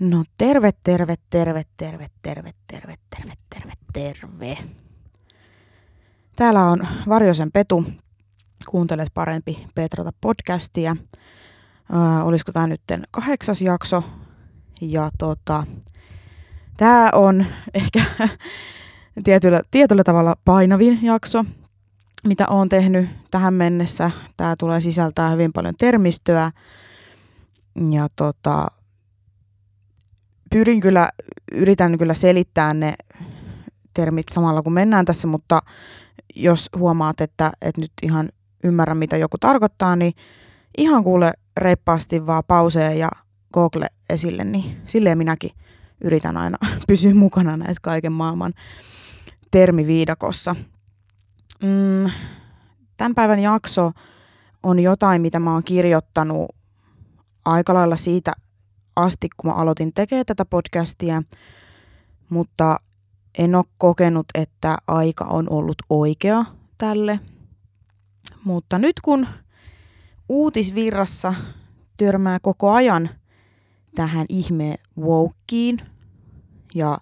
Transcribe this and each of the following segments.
No terve, terve, terve, terve, terve, terve, terve, terve, terve. Täällä on Varjosen Petu. Kuuntelet parempi Petrata podcastia. Äh, olisiko tämä nyt kahdeksas jakso. Ja tota, tämä on ehkä tietyllä, tietyllä tavalla painavin jakso, mitä olen tehnyt tähän mennessä. Tämä tulee sisältää hyvin paljon termistöä. Ja tota, pyrin kyllä, yritän kyllä selittää ne termit samalla kun mennään tässä, mutta jos huomaat, että, että nyt ihan ymmärrä, mitä joku tarkoittaa, niin ihan kuule reippaasti vaan pauseja ja Google esille, niin silleen minäkin yritän aina pysyä mukana näissä kaiken maailman termiviidakossa. Mm, tämän päivän jakso on jotain, mitä mä oon kirjoittanut aika lailla siitä asti, kun mä aloitin tekemään tätä podcastia, mutta en ole kokenut, että aika on ollut oikea tälle. Mutta nyt kun uutisvirrassa törmää koko ajan tähän ihme wokeen ja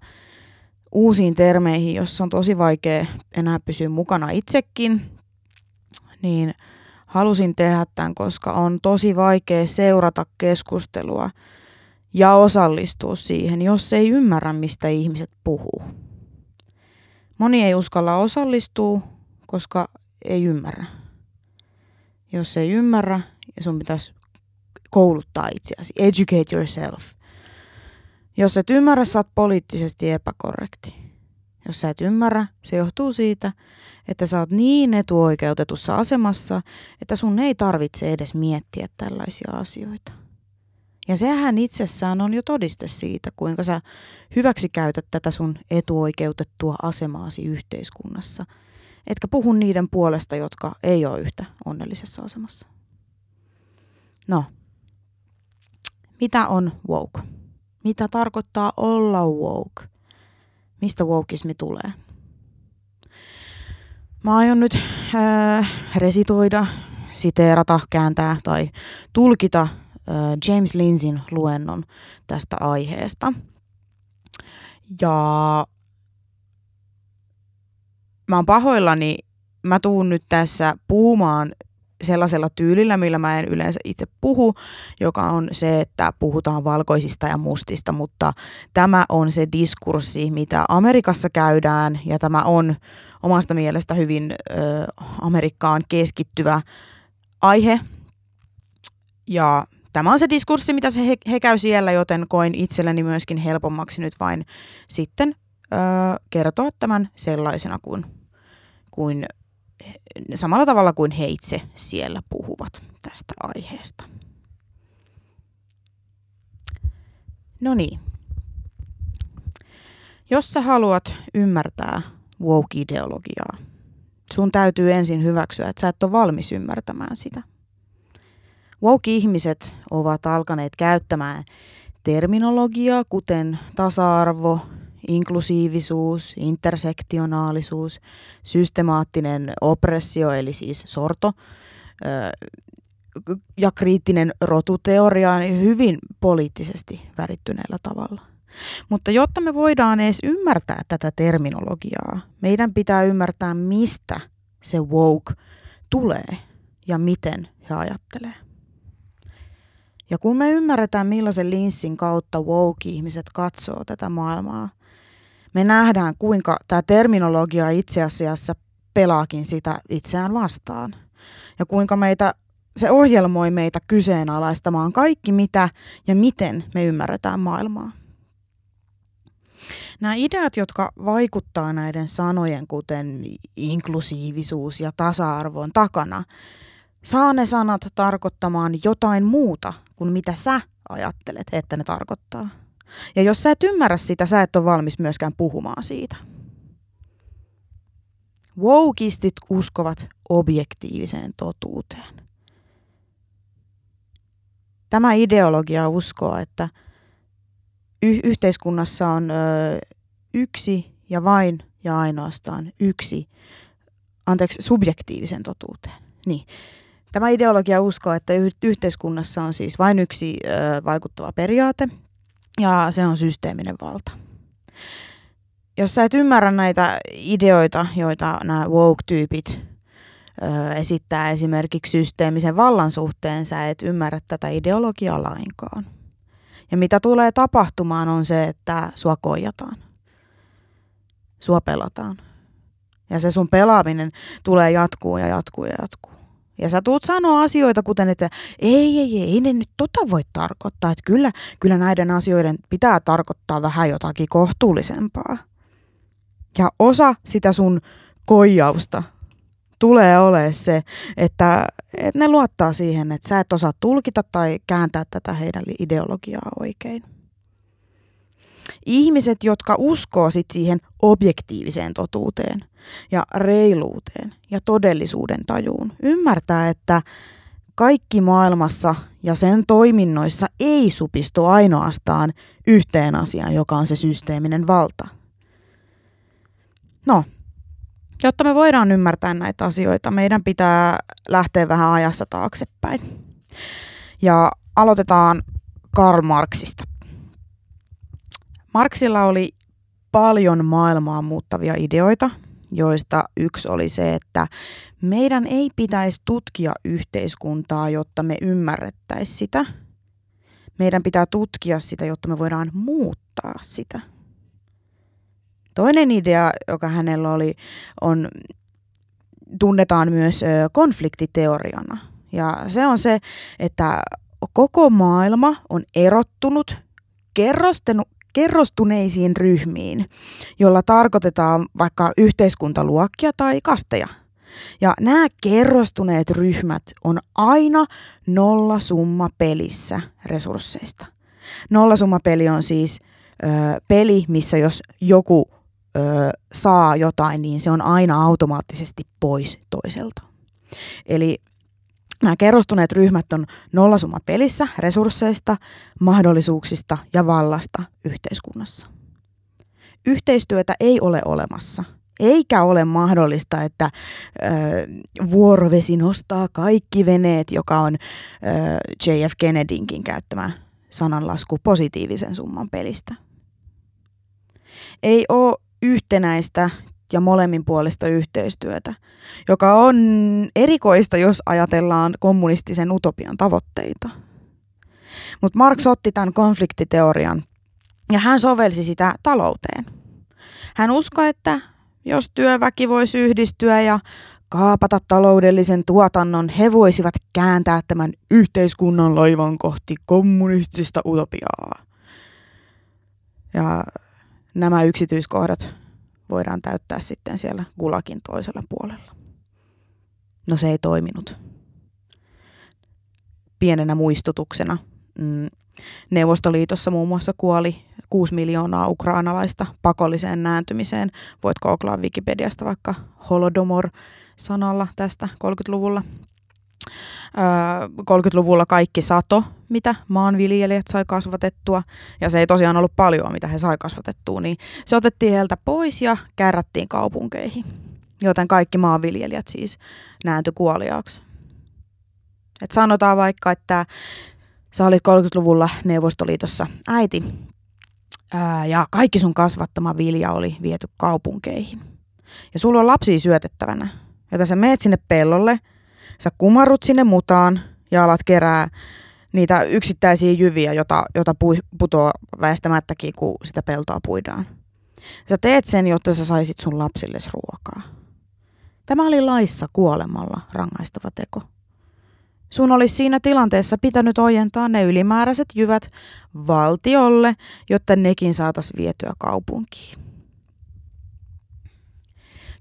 uusiin termeihin, jossa on tosi vaikea enää pysyä mukana itsekin, niin halusin tehdä tämän, koska on tosi vaikea seurata keskustelua – ja osallistua siihen, jos ei ymmärrä, mistä ihmiset puhuu. Moni ei uskalla osallistua, koska ei ymmärrä. Jos ei ymmärrä, ja sun pitäisi kouluttaa itseäsi. Educate yourself. Jos et ymmärrä, sä oot poliittisesti epäkorrekti. Jos sä et ymmärrä, se johtuu siitä, että sä oot niin etuoikeutetussa asemassa, että sun ei tarvitse edes miettiä tällaisia asioita. Ja sehän itsessään on jo todiste siitä, kuinka sä hyväksi käytät tätä sun etuoikeutettua asemaasi yhteiskunnassa. Etkä puhu niiden puolesta, jotka ei ole yhtä onnellisessa asemassa. No, mitä on woke? Mitä tarkoittaa olla woke? Mistä wokeismi tulee? Mä aion nyt äh, resitoida, siteerata, kääntää tai tulkita James Linsin luennon tästä aiheesta. Ja mä oon pahoillani, mä tuun nyt tässä puhumaan sellaisella tyylillä, millä mä en yleensä itse puhu, joka on se, että puhutaan valkoisista ja mustista, mutta tämä on se diskurssi, mitä Amerikassa käydään, ja tämä on omasta mielestä hyvin ö, Amerikkaan keskittyvä aihe. Ja tämä on se diskurssi, mitä se he, he käy siellä, joten koin itselleni myöskin helpommaksi nyt vain sitten öö, kertoa tämän sellaisena kuin, kuin samalla tavalla kuin he itse siellä puhuvat tästä aiheesta. No niin. Jos sä haluat ymmärtää woke-ideologiaa, sun täytyy ensin hyväksyä, että sä et ole valmis ymmärtämään sitä – Woke-ihmiset ovat alkaneet käyttämään terminologiaa, kuten tasa-arvo, inklusiivisuus, intersektionaalisuus, systemaattinen oppressio, eli siis sorto, ja kriittinen rotuteoria hyvin poliittisesti värittyneellä tavalla. Mutta jotta me voidaan edes ymmärtää tätä terminologiaa, meidän pitää ymmärtää, mistä se woke tulee ja miten he ajattelee. Ja kun me ymmärretään, millaisen linssin kautta woke-ihmiset katsoo tätä maailmaa, me nähdään, kuinka tämä terminologia itse asiassa pelaakin sitä itseään vastaan. Ja kuinka meitä, se ohjelmoi meitä kyseenalaistamaan kaikki, mitä ja miten me ymmärretään maailmaa. Nämä ideat, jotka vaikuttaa näiden sanojen, kuten inklusiivisuus ja tasa-arvon takana, saa ne sanat tarkoittamaan jotain muuta kuin mitä sä ajattelet, että ne tarkoittaa. Ja jos sä et ymmärrä sitä, sä et ole valmis myöskään puhumaan siitä. Woukistit uskovat objektiiviseen totuuteen. Tämä ideologia uskoo, että y- yhteiskunnassa on ö, yksi ja vain ja ainoastaan yksi, anteeksi, subjektiivisen totuuteen. Niin. Tämä ideologia uskoo, että yhteiskunnassa on siis vain yksi ö, vaikuttava periaate, Ja se on systeeminen valta. Jos sä et ymmärrä näitä ideoita, joita nämä woke-tyypit ö, esittää esimerkiksi systeemisen vallan suhteen, sä et ymmärrä tätä ideologiaa lainkaan. Ja mitä tulee tapahtumaan on se, että sua koijataan. Sua pelataan. Ja se sun pelaaminen tulee jatkuu ja jatkuu ja jatkuu. Ja sä tuut sanoa asioita, kuten että ei, ei, ei, ei ne nyt tota voi tarkoittaa. Että kyllä, kyllä näiden asioiden pitää tarkoittaa vähän jotakin kohtuullisempaa. Ja osa sitä sun koijausta tulee olemaan se, että, että ne luottaa siihen, että sä et osaa tulkita tai kääntää tätä heidän ideologiaa oikein. Ihmiset, jotka uskoo sit siihen objektiiviseen totuuteen ja reiluuteen ja todellisuuden tajuun, ymmärtää, että kaikki maailmassa ja sen toiminnoissa ei supistu ainoastaan yhteen asiaan, joka on se systeeminen valta. No, jotta me voidaan ymmärtää näitä asioita, meidän pitää lähteä vähän ajassa taaksepäin. Ja aloitetaan Karl Marxista. Marxilla oli paljon maailmaa muuttavia ideoita, joista yksi oli se, että meidän ei pitäisi tutkia yhteiskuntaa, jotta me ymmärrettäisiin sitä. Meidän pitää tutkia sitä, jotta me voidaan muuttaa sitä. Toinen idea, joka hänellä oli, on, tunnetaan myös konfliktiteoriana. Ja se on se, että koko maailma on erottunut, kerrostuneisiin ryhmiin, jolla tarkoitetaan vaikka yhteiskuntaluokkia tai kasteja. Ja nämä kerrostuneet ryhmät on aina nollasumma pelissä resursseista. Nollasumma peli on siis ö, peli, missä jos joku ö, saa jotain, niin se on aina automaattisesti pois toiselta. Eli Nämä kerrostuneet ryhmät on nollasumma pelissä resursseista, mahdollisuuksista ja vallasta yhteiskunnassa. Yhteistyötä ei ole olemassa, eikä ole mahdollista, että ö, vuorovesi nostaa kaikki veneet, joka on ö, JF Kennedynkin käyttämä sananlasku positiivisen summan pelistä. Ei ole yhtenäistä ja molemminpuolista yhteistyötä, joka on erikoista, jos ajatellaan kommunistisen utopian tavoitteita. Mutta Marx otti tämän konfliktiteorian ja hän sovelsi sitä talouteen. Hän uskoi, että jos työväki voisi yhdistyä ja kaapata taloudellisen tuotannon, he voisivat kääntää tämän yhteiskunnan laivan kohti kommunistista utopiaa. Ja nämä yksityiskohdat voidaan täyttää sitten siellä Gulakin toisella puolella. No se ei toiminut. Pienenä muistutuksena. Mm, Neuvostoliitossa muun muassa kuoli 6 miljoonaa ukrainalaista pakolliseen nääntymiseen. Voit googlaa Wikipediasta vaikka Holodomor sanalla tästä 30-luvulla. 30-luvulla kaikki sato, mitä maanviljelijät sai kasvatettua, ja se ei tosiaan ollut paljon, mitä he sai kasvatettua, niin se otettiin heiltä pois ja kärrättiin kaupunkeihin. Joten kaikki maanviljelijät siis nääntyi kuoliaaksi. Et sanotaan vaikka, että sä olit 30-luvulla Neuvostoliitossa äiti, ää, ja kaikki sun kasvattama vilja oli viety kaupunkeihin. Ja sulla on lapsia syötettävänä, joten sä meet sinne pellolle – sä kumarrut sinne mutaan ja alat kerää niitä yksittäisiä jyviä, jota, jota putoaa väistämättäkin, kun sitä peltoa puidaan. Sä teet sen, jotta sä saisit sun lapsille ruokaa. Tämä oli laissa kuolemalla rangaistava teko. Sun olisi siinä tilanteessa pitänyt ojentaa ne ylimääräiset jyvät valtiolle, jotta nekin saatas vietyä kaupunkiin.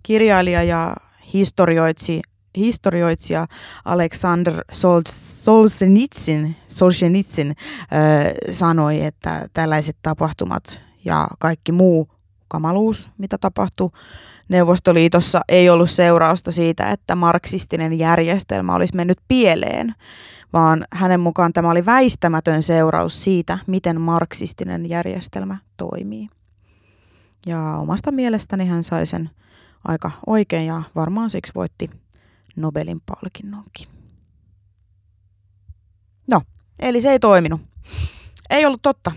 Kirjailija ja historioitsi historioitsija Alexander Solzhenitsin, Solzhenitsin sanoi, että tällaiset tapahtumat ja kaikki muu kamaluus, mitä tapahtui Neuvostoliitossa, ei ollut seurausta siitä, että marksistinen järjestelmä olisi mennyt pieleen, vaan hänen mukaan tämä oli väistämätön seuraus siitä, miten marksistinen järjestelmä toimii. Ja omasta mielestäni hän sai sen aika oikein ja varmaan siksi voitti Nobelin palkinnonkin. No, eli se ei toiminut. Ei ollut totta.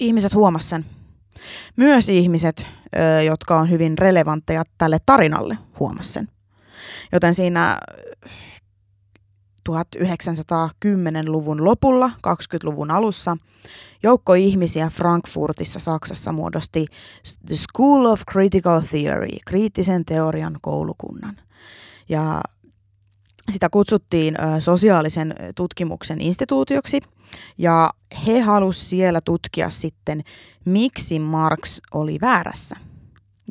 ihmiset huomasivat sen. Myös ihmiset, jotka on hyvin relevantteja tälle tarinalle, huomasivat sen. Joten siinä 1910-luvun lopulla, 20-luvun alussa, joukko ihmisiä Frankfurtissa Saksassa muodosti The School of Critical Theory, kriittisen teorian koulukunnan. Ja sitä kutsuttiin sosiaalisen tutkimuksen instituutioksi ja he halusivat siellä tutkia sitten, miksi Marx oli väärässä.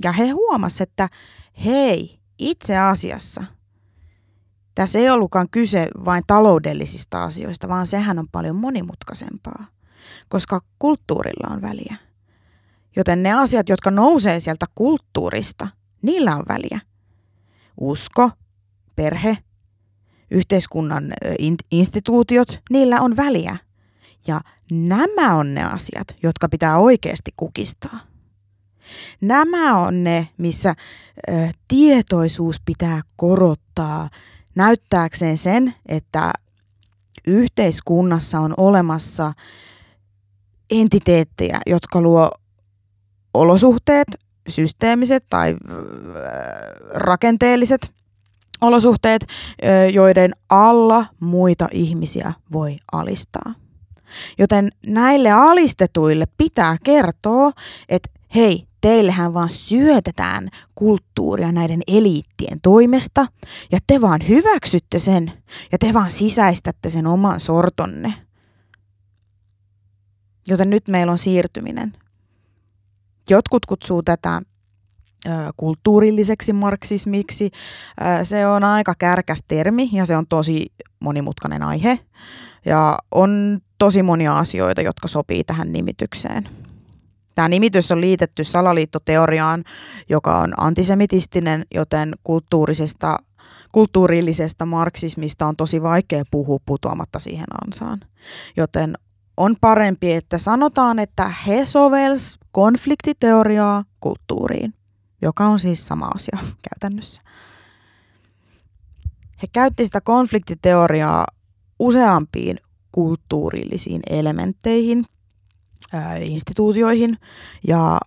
Ja he huomasivat, että hei, itse asiassa tässä ei ollutkaan kyse vain taloudellisista asioista, vaan sehän on paljon monimutkaisempaa, koska kulttuurilla on väliä. Joten ne asiat, jotka nousee sieltä kulttuurista, niillä on väliä. Usko, perhe, yhteiskunnan instituutiot, niillä on väliä. Ja nämä on ne asiat, jotka pitää oikeasti kukistaa. Nämä on ne, missä ö, tietoisuus pitää korottaa näyttääkseen sen, että yhteiskunnassa on olemassa entiteettejä, jotka luo olosuhteet, systeemiset tai rakenteelliset olosuhteet, joiden alla muita ihmisiä voi alistaa. Joten näille alistetuille pitää kertoa, että hei, teillehän vaan syötetään kulttuuria näiden eliittien toimesta ja te vaan hyväksytte sen ja te vaan sisäistätte sen oman sortonne. Joten nyt meillä on siirtyminen. Jotkut kutsuu tätä kulttuurilliseksi marksismiksi. Se on aika kärkäs termi ja se on tosi monimutkainen aihe. Ja on tosi monia asioita, jotka sopii tähän nimitykseen. Tämä nimitys on liitetty salaliittoteoriaan, joka on antisemitistinen, joten kulttuurisesta, kulttuurillisesta marksismista on tosi vaikea puhua putoamatta siihen ansaan. Joten on parempi, että sanotaan, että he sovels konfliktiteoriaa kulttuuriin joka on siis sama asia käytännössä. He käytti sitä konfliktiteoriaa useampiin kulttuurillisiin elementteihin, ää, instituutioihin ja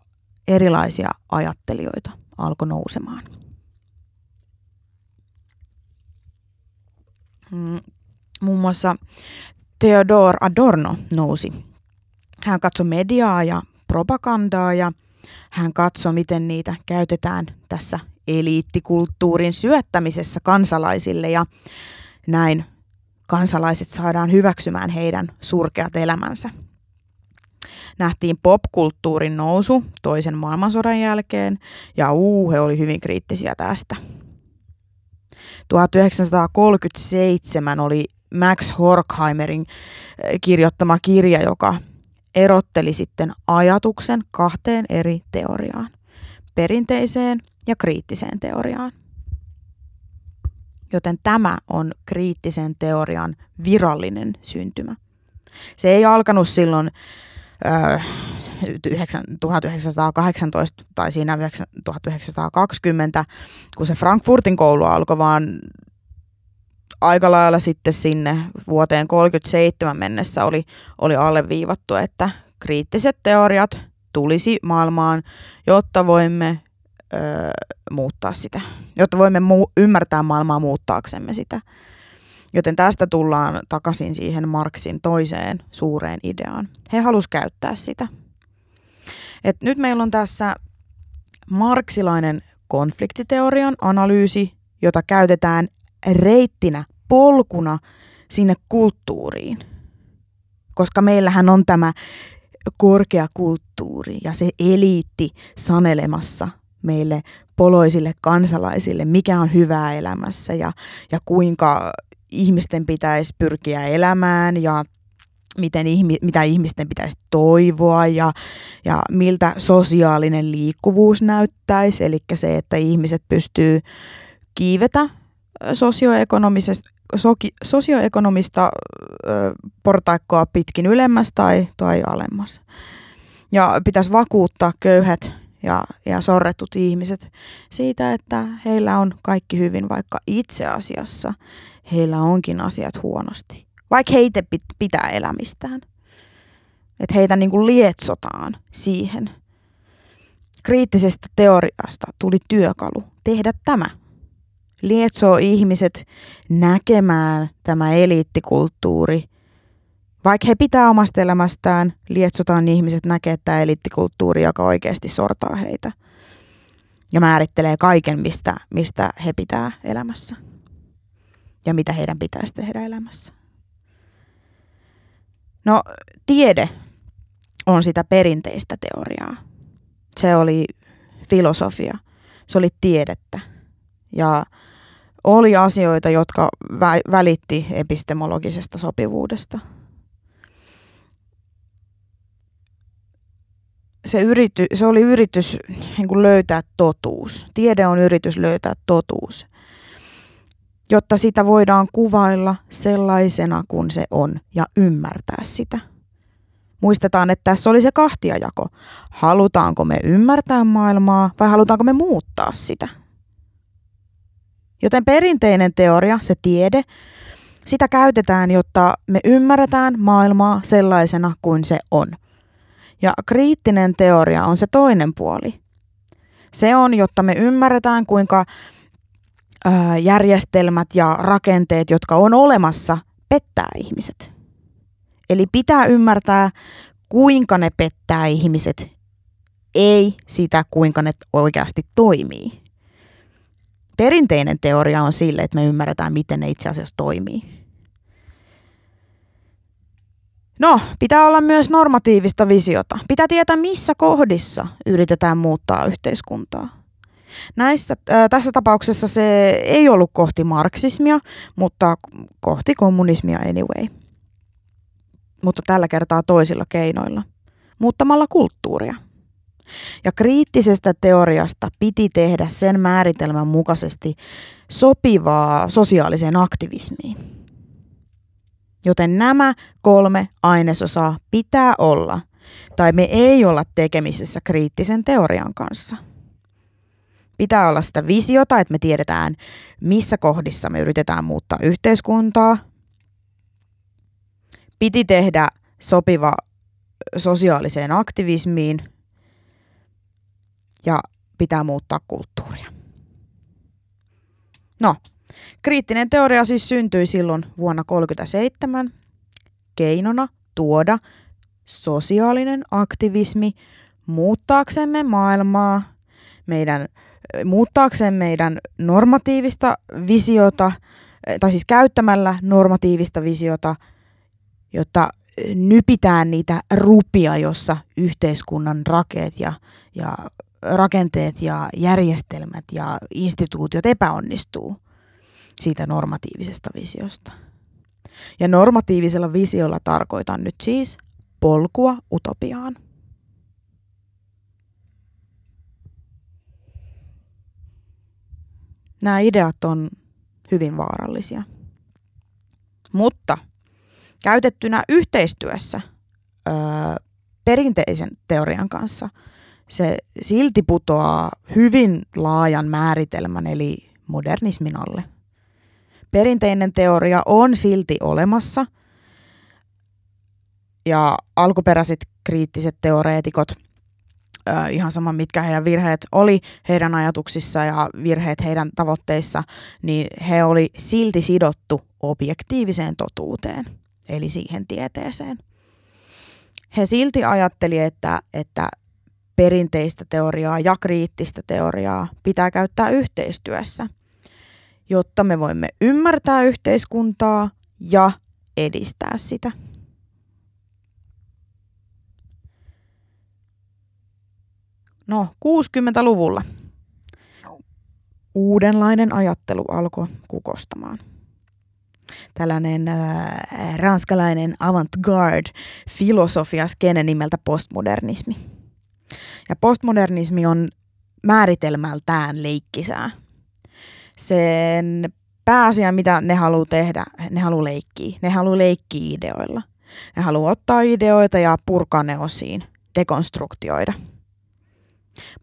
erilaisia ajattelijoita alkoi nousemaan. Mm, muun muassa Theodor Adorno nousi. Hän katsoi mediaa ja propagandaa ja – hän katsoi, miten niitä käytetään tässä eliittikulttuurin syöttämisessä kansalaisille ja näin kansalaiset saadaan hyväksymään heidän surkeat elämänsä. Nähtiin popkulttuurin nousu toisen maailmansodan jälkeen ja uu, he oli hyvin kriittisiä tästä. 1937 oli Max Horkheimerin eh, kirjoittama kirja, joka erotteli sitten ajatuksen kahteen eri teoriaan, perinteiseen ja kriittiseen teoriaan. Joten tämä on kriittisen teorian virallinen syntymä. Se ei alkanut silloin 1918 tai siinä 1920, kun se Frankfurtin koulu alkoi, vaan aika lailla sitten sinne vuoteen 37 mennessä oli, oli alleviivattu, että kriittiset teoriat tulisi maailmaan, jotta voimme ö, muuttaa sitä, jotta voimme mu- ymmärtää maailmaa muuttaaksemme sitä. Joten tästä tullaan takaisin siihen Marksin toiseen suureen ideaan. He halusivat käyttää sitä. Et nyt meillä on tässä marksilainen konfliktiteorian analyysi, jota käytetään reittinä, polkuna sinne kulttuuriin. Koska meillähän on tämä korkeakulttuuri ja se eliitti sanelemassa meille poloisille kansalaisille, mikä on hyvää elämässä ja, ja kuinka ihmisten pitäisi pyrkiä elämään ja miten ihmi, mitä ihmisten pitäisi toivoa ja, ja miltä sosiaalinen liikkuvuus näyttäisi. Eli se, että ihmiset pystyy kiivetä sosioekonomisesta sosioekonomista portaikkoa pitkin ylemmäs tai, tai alemmas. Ja pitäisi vakuuttaa köyhät ja, ja sorretut ihmiset siitä, että heillä on kaikki hyvin, vaikka itse asiassa heillä onkin asiat huonosti. Vaikka heitä pitää elämistään. Että heitä niin kuin lietsotaan siihen. Kriittisestä teoriasta tuli työkalu tehdä tämä. Lietsoo ihmiset näkemään tämä eliittikulttuuri. Vaikka he pitää omasta elämästään, lietsotaan ihmiset näkee tämä eliittikulttuuri, joka oikeasti sortaa heitä. Ja määrittelee kaiken, mistä, mistä he pitää elämässä. Ja mitä heidän pitäisi tehdä elämässä. No, tiede on sitä perinteistä teoriaa. Se oli filosofia, se oli tiedettä ja oli asioita, jotka vä- välitti epistemologisesta sopivuudesta. Se, yrity, se oli yritys niin kuin löytää totuus. Tiede on yritys löytää totuus, jotta sitä voidaan kuvailla sellaisena kuin se on ja ymmärtää sitä. Muistetaan, että tässä oli se kahtiajako. Halutaanko me ymmärtää maailmaa vai halutaanko me muuttaa sitä? Joten perinteinen teoria, se tiede, sitä käytetään, jotta me ymmärretään maailmaa sellaisena kuin se on. Ja kriittinen teoria on se toinen puoli. Se on, jotta me ymmärretään, kuinka järjestelmät ja rakenteet, jotka on olemassa, pettää ihmiset. Eli pitää ymmärtää, kuinka ne pettää ihmiset, ei sitä, kuinka ne oikeasti toimii. Perinteinen teoria on sille, että me ymmärretään, miten ne itse asiassa toimii. No, pitää olla myös normatiivista visiota. Pitää tietää, missä kohdissa yritetään muuttaa yhteiskuntaa. Näissä, äh, tässä tapauksessa se ei ollut kohti marksismia, mutta kohti kommunismia anyway mutta tällä kertaa toisilla keinoilla, muuttamalla kulttuuria. Ja kriittisestä teoriasta piti tehdä sen määritelmän mukaisesti sopivaa sosiaaliseen aktivismiin. Joten nämä kolme ainesosaa pitää olla, tai me ei olla tekemisissä kriittisen teorian kanssa. Pitää olla sitä visiota, että me tiedetään, missä kohdissa me yritetään muuttaa yhteiskuntaa, piti tehdä sopiva sosiaaliseen aktivismiin ja pitää muuttaa kulttuuria. No, kriittinen teoria siis syntyi silloin vuonna 1937 keinona tuoda sosiaalinen aktivismi muuttaaksemme maailmaa, meidän, muuttaaksemme meidän normatiivista visiota, tai siis käyttämällä normatiivista visiota – jotta nypitään niitä rupia, jossa yhteiskunnan rakeet ja, ja rakenteet ja järjestelmät ja instituutiot epäonnistuu siitä normatiivisesta visiosta. Ja normatiivisella visiolla tarkoitan nyt siis polkua utopiaan. Nämä ideat on hyvin vaarallisia. Mutta käytettynä yhteistyössä öö, perinteisen teorian kanssa se silti putoaa hyvin laajan määritelmän eli modernismin alle. Perinteinen teoria on silti olemassa ja alkuperäiset kriittiset teoreetikot, äh, ihan sama mitkä heidän virheet oli heidän ajatuksissa ja virheet heidän tavoitteissa, niin he oli silti sidottu objektiiviseen totuuteen eli siihen tieteeseen. He silti ajatteli, että, että perinteistä teoriaa ja kriittistä teoriaa pitää käyttää yhteistyössä, jotta me voimme ymmärtää yhteiskuntaa ja edistää sitä. No, 60-luvulla uudenlainen ajattelu alkoi kukostamaan tällainen äh, ranskalainen avantgarde-filosofia skene nimeltä postmodernismi. Ja postmodernismi on määritelmältään leikkisää. Sen pääasia, mitä ne haluaa tehdä, ne haluaa leikkiä. Ne haluaa leikkiä ideoilla. Ne haluaa ottaa ideoita ja purkaa ne osiin, dekonstruktioida –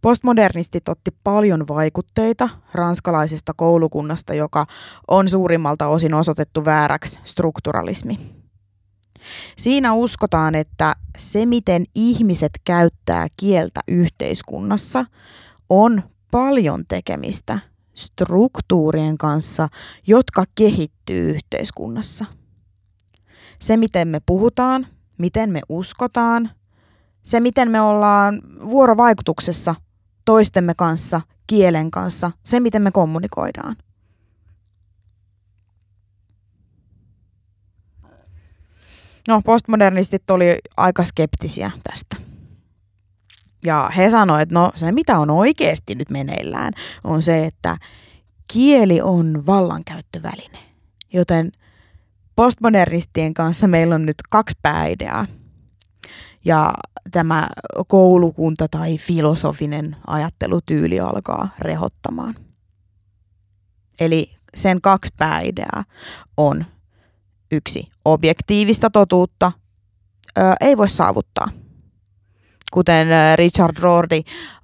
Postmodernistit otti paljon vaikutteita ranskalaisesta koulukunnasta, joka on suurimmalta osin osoitettu vääräksi strukturalismi. Siinä uskotaan, että se miten ihmiset käyttää kieltä yhteiskunnassa on paljon tekemistä struktuurien kanssa, jotka kehittyy yhteiskunnassa. Se miten me puhutaan, miten me uskotaan, se miten me ollaan vuorovaikutuksessa toistemme kanssa, kielen kanssa, se miten me kommunikoidaan. No, postmodernistit oli aika skeptisiä tästä. Ja he sanoivat, että no se mitä on oikeasti nyt meneillään on se, että kieli on vallankäyttöväline. Joten postmodernistien kanssa meillä on nyt kaksi pääideaa. Ja tämä koulukunta tai filosofinen ajattelutyyli alkaa rehottamaan. Eli sen kaksi pääideaa on yksi, objektiivista totuutta ö, ei voi saavuttaa. Kuten Richard Rorty,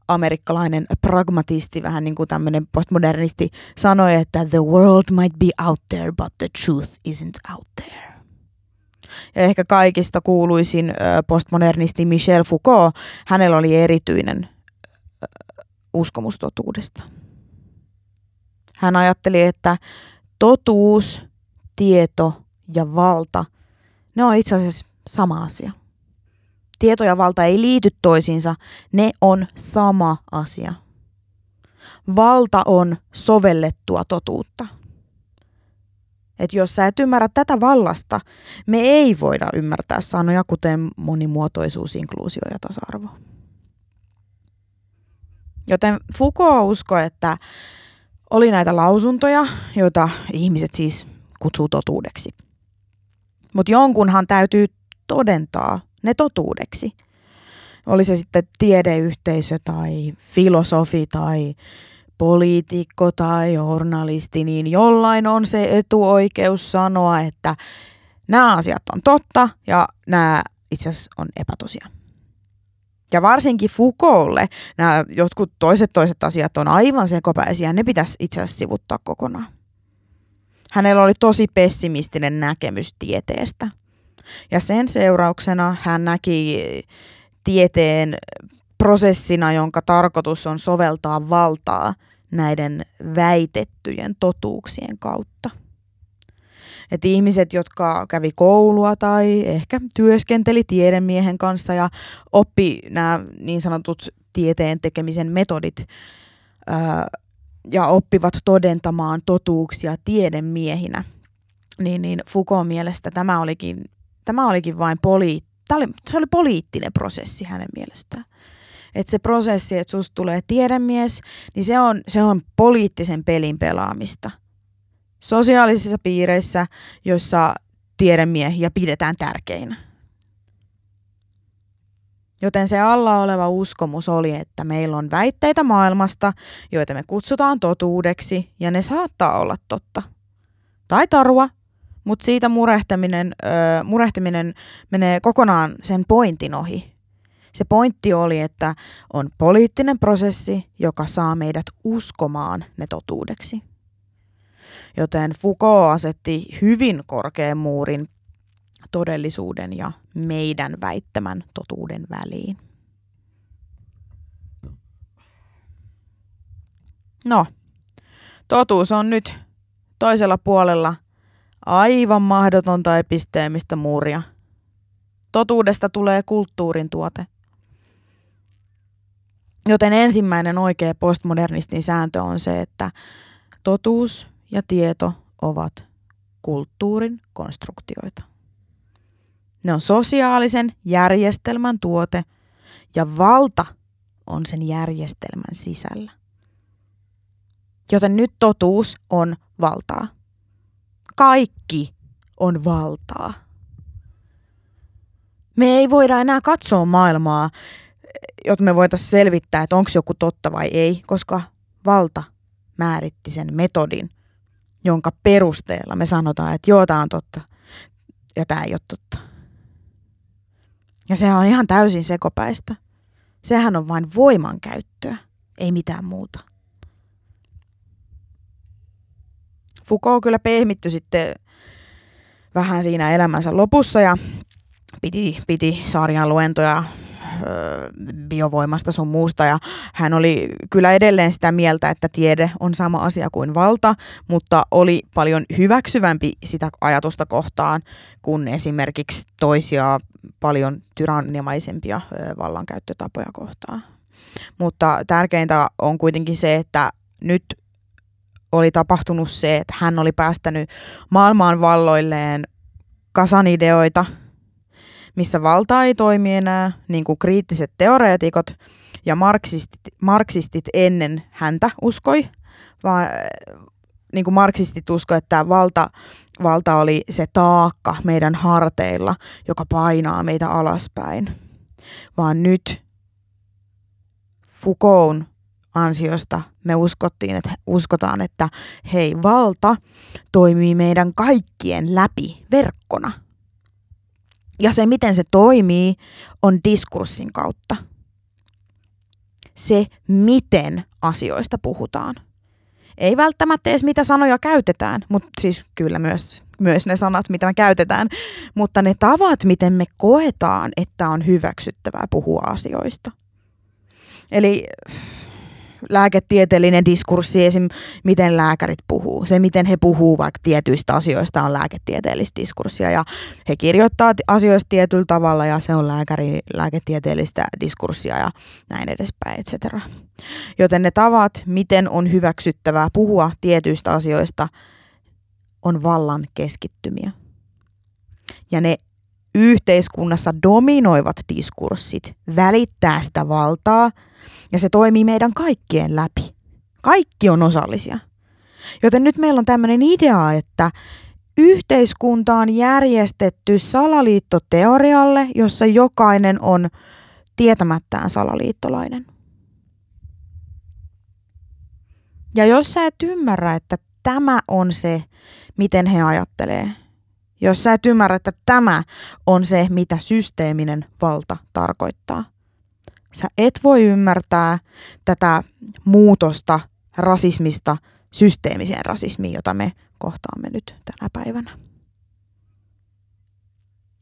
amerikkalainen pragmatisti, vähän niin kuin tämmöinen postmodernisti, sanoi, että the world might be out there, but the truth isn't out there. Ja ehkä kaikista kuuluisin postmodernisti Michel Foucault, hänellä oli erityinen uskomus totuudesta. Hän ajatteli, että totuus, tieto ja valta, ne on itse asiassa sama asia. Tieto ja valta ei liity toisiinsa, ne on sama asia. Valta on sovellettua totuutta. Et jos sä et ymmärrä tätä vallasta, me ei voida ymmärtää sanoja kuten monimuotoisuus, inkluusio ja tasa-arvo. Joten Foucault uskoi, että oli näitä lausuntoja, joita ihmiset siis kutsuu totuudeksi. Mutta jonkunhan täytyy todentaa ne totuudeksi. Oli se sitten tiedeyhteisö tai filosofi tai poliitikko tai journalisti, niin jollain on se etuoikeus sanoa, että nämä asiat on totta ja nämä itse asiassa on epätosia. Ja varsinkin Foucaultlle nämä jotkut toiset toiset asiat on aivan sekopäisiä, ne pitäisi itse asiassa sivuttaa kokonaan. Hänellä oli tosi pessimistinen näkemys tieteestä. Ja sen seurauksena hän näki tieteen prosessina, jonka tarkoitus on soveltaa valtaa näiden väitettyjen totuuksien kautta. Et ihmiset, jotka kävi koulua tai ehkä työskenteli tiedemiehen kanssa ja oppi nämä niin sanotut tieteen tekemisen metodit, ää, ja oppivat todentamaan totuuksia tiedemiehinä, niin, niin Foucault mielestä tämä olikin, tämä olikin vain poli, tämä oli, se oli poliittinen prosessi hänen mielestään. Että se prosessi, että susta tulee tiedemies, niin se on, se on poliittisen pelin pelaamista. Sosiaalisissa piireissä, joissa tiedemiehiä pidetään tärkeinä. Joten se alla oleva uskomus oli, että meillä on väitteitä maailmasta, joita me kutsutaan totuudeksi, ja ne saattaa olla totta. Tai tarua, mutta siitä murehtiminen, öö, murehtiminen menee kokonaan sen pointin ohi. Se pointti oli, että on poliittinen prosessi, joka saa meidät uskomaan ne totuudeksi. Joten Foucault asetti hyvin korkean muurin todellisuuden ja meidän väittämän totuuden väliin. No, totuus on nyt toisella puolella aivan mahdotonta episteemistä muuria. Totuudesta tulee kulttuurin tuote. Joten ensimmäinen oikea postmodernistin sääntö on se, että totuus ja tieto ovat kulttuurin konstruktioita. Ne on sosiaalisen järjestelmän tuote ja valta on sen järjestelmän sisällä. Joten nyt totuus on valtaa. Kaikki on valtaa. Me ei voida enää katsoa maailmaa, jotta me voitaisiin selvittää, että onko joku totta vai ei, koska valta määritti sen metodin, jonka perusteella me sanotaan, että joo, tämä on totta ja tämä ei ole totta. Ja se on ihan täysin sekopäistä. Sehän on vain voimankäyttöä, ei mitään muuta. Foucault kyllä pehmitty sitten vähän siinä elämänsä lopussa ja piti, piti sarjan luentoja biovoimasta sun muusta ja hän oli kyllä edelleen sitä mieltä, että tiede on sama asia kuin valta, mutta oli paljon hyväksyvämpi sitä ajatusta kohtaan kuin esimerkiksi toisia paljon tyrannimaisempia vallankäyttötapoja kohtaan. Mutta tärkeintä on kuitenkin se, että nyt oli tapahtunut se, että hän oli päästänyt maailmaan valloilleen kasan ideoita, missä valta ei toimi enää, niin kuin kriittiset teoreetikot ja marksistit, marksistit ennen häntä uskoi, vaan niin kuin marksistit uskoivat, että valta, valta oli se taakka meidän harteilla, joka painaa meitä alaspäin. Vaan nyt Foucaultin ansiosta me uskottiin, että, uskotaan, että hei, valta toimii meidän kaikkien läpi verkkona. Ja se, miten se toimii, on diskurssin kautta. Se, miten asioista puhutaan. Ei välttämättä edes mitä sanoja käytetään, mutta siis kyllä myös, myös ne sanat, mitä me käytetään, mutta ne tavat, miten me koetaan, että on hyväksyttävää puhua asioista. Eli lääketieteellinen diskurssi, esim. miten lääkärit puhuu. Se, miten he puhuu vaikka tietyistä asioista on lääketieteellistä diskurssia ja he kirjoittaa asioista tietyllä tavalla ja se on lääkäri, lääketieteellistä diskurssia ja näin edespäin, etc. Joten ne tavat, miten on hyväksyttävää puhua tietyistä asioista, on vallan keskittymiä. Ja ne yhteiskunnassa dominoivat diskurssit välittää sitä valtaa – ja se toimii meidän kaikkien läpi. Kaikki on osallisia. Joten nyt meillä on tämmöinen idea, että yhteiskunta on järjestetty salaliittoteorialle, jossa jokainen on tietämättään salaliittolainen. Ja jos sä et ymmärrä, että tämä on se, miten he ajattelee, jos sä et ymmärrä, että tämä on se, mitä systeeminen valta tarkoittaa, Sä et voi ymmärtää tätä muutosta rasismista systeemiseen rasismiin, jota me kohtaamme nyt tänä päivänä.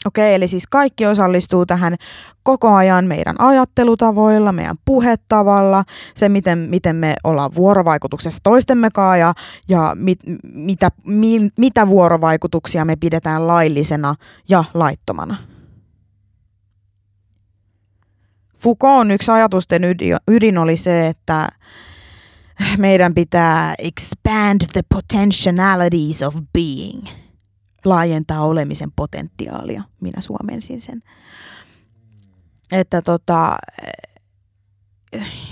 Okei, eli siis kaikki osallistuu tähän koko ajan meidän ajattelutavoilla, meidän puhetavalla, se miten, miten me ollaan vuorovaikutuksessa toistemme kanssa ja, ja mit, mitä, mi, mitä vuorovaikutuksia me pidetään laillisena ja laittomana. Foucault yksi ajatusten ydin oli se, että meidän pitää expand the potentialities of being, laajentaa olemisen potentiaalia. Minä suomensin sen. Että tota,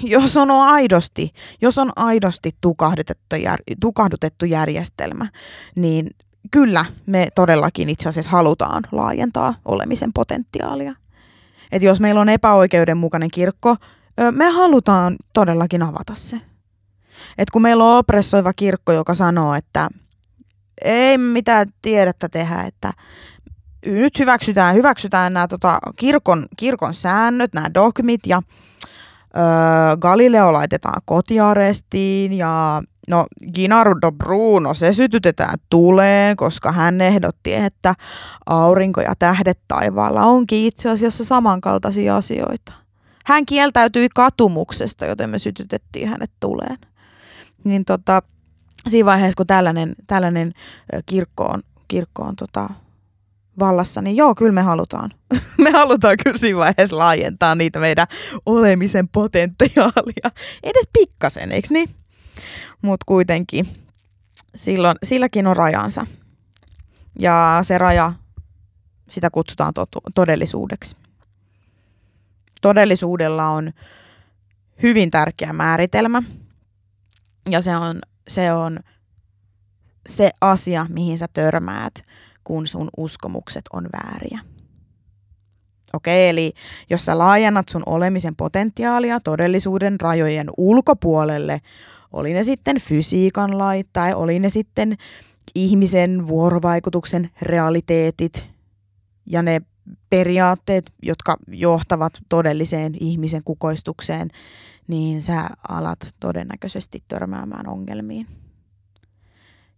jos on aidosti, jos on aidosti tukahdutettu, jär, tukahdutettu järjestelmä, niin kyllä me todellakin itse asiassa halutaan laajentaa olemisen potentiaalia että jos meillä on epäoikeudenmukainen kirkko, me halutaan todellakin avata se. Et kun meillä on oppressoiva kirkko, joka sanoo, että ei mitään tiedettä tehdä, että nyt hyväksytään, hyväksytään nämä tota, kirkon, kirkon säännöt, nämä dogmit ja öö, Galileo laitetaan kotiarestiin ja no Ginardo Bruno, se sytytetään tuleen, koska hän ehdotti, että aurinko ja tähdet taivaalla onkin itse asiassa samankaltaisia asioita. Hän kieltäytyi katumuksesta, joten me sytytettiin hänet tuleen. Niin tota, siinä vaiheessa, kun tällainen, tällainen kirkko on, kirkko on tota, vallassa, niin joo, kyllä me halutaan. me halutaan kyllä siinä vaiheessa laajentaa niitä meidän olemisen potentiaalia. Edes pikkasen, eikö niin? Mutta kuitenkin silloin, silläkin on rajansa. Ja se raja, sitä kutsutaan totu, todellisuudeksi. Todellisuudella on hyvin tärkeä määritelmä. Ja se on, se on se asia, mihin sä törmäät, kun sun uskomukset on vääriä. Okei, eli jos sä laajennat sun olemisen potentiaalia todellisuuden rajojen ulkopuolelle, oli ne sitten fysiikan lait tai oli ne sitten ihmisen vuorovaikutuksen realiteetit ja ne periaatteet, jotka johtavat todelliseen ihmisen kukoistukseen, niin sä alat todennäköisesti törmäämään ongelmiin.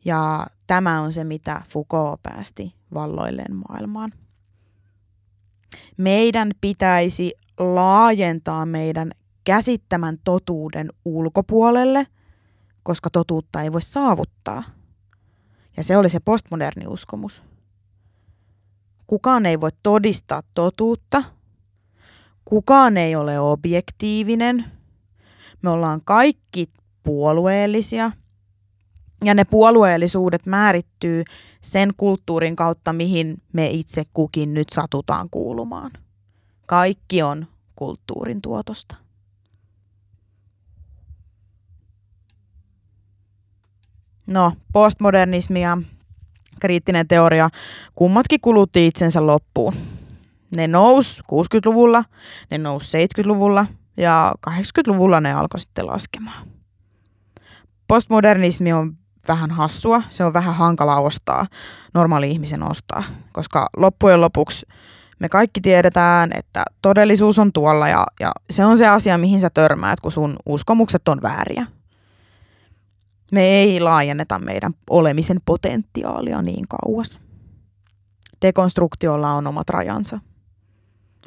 Ja tämä on se, mitä Foucault päästi valloilleen maailmaan. Meidän pitäisi laajentaa meidän käsittämän totuuden ulkopuolelle, koska totuutta ei voi saavuttaa. Ja se oli se postmoderni uskomus. Kukaan ei voi todistaa totuutta. Kukaan ei ole objektiivinen. Me ollaan kaikki puolueellisia. Ja ne puolueellisuudet määrittyy sen kulttuurin kautta, mihin me itse kukin nyt satutaan kuulumaan. Kaikki on kulttuurin tuotosta. No, postmodernismi ja kriittinen teoria, kummatkin kulutti itsensä loppuun. Ne nousi 60-luvulla, ne nousi 70-luvulla ja 80-luvulla ne alkoi sitten laskemaan. Postmodernismi on vähän hassua, se on vähän hankala ostaa, normaali ihmisen ostaa, koska loppujen lopuksi me kaikki tiedetään, että todellisuus on tuolla ja, ja se on se asia, mihin sä törmäät, kun sun uskomukset on vääriä. Me ei laajenneta meidän olemisen potentiaalia niin kauas. Dekonstruktiolla on omat rajansa.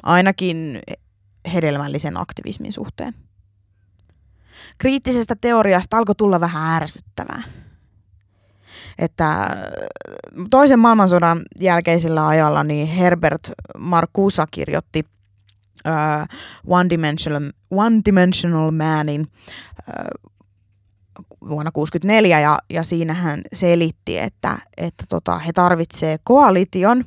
Ainakin hedelmällisen aktivismin suhteen. Kriittisestä teoriasta alkoi tulla vähän ärsyttävää. Että toisen maailmansodan jälkeisellä ajalla niin Herbert Marcuse kirjoitti uh, One, Dimensional, One Dimensional Manin uh, vuonna 1964 ja, ja siinä hän selitti, että, että tota, he tarvitsevat koalition,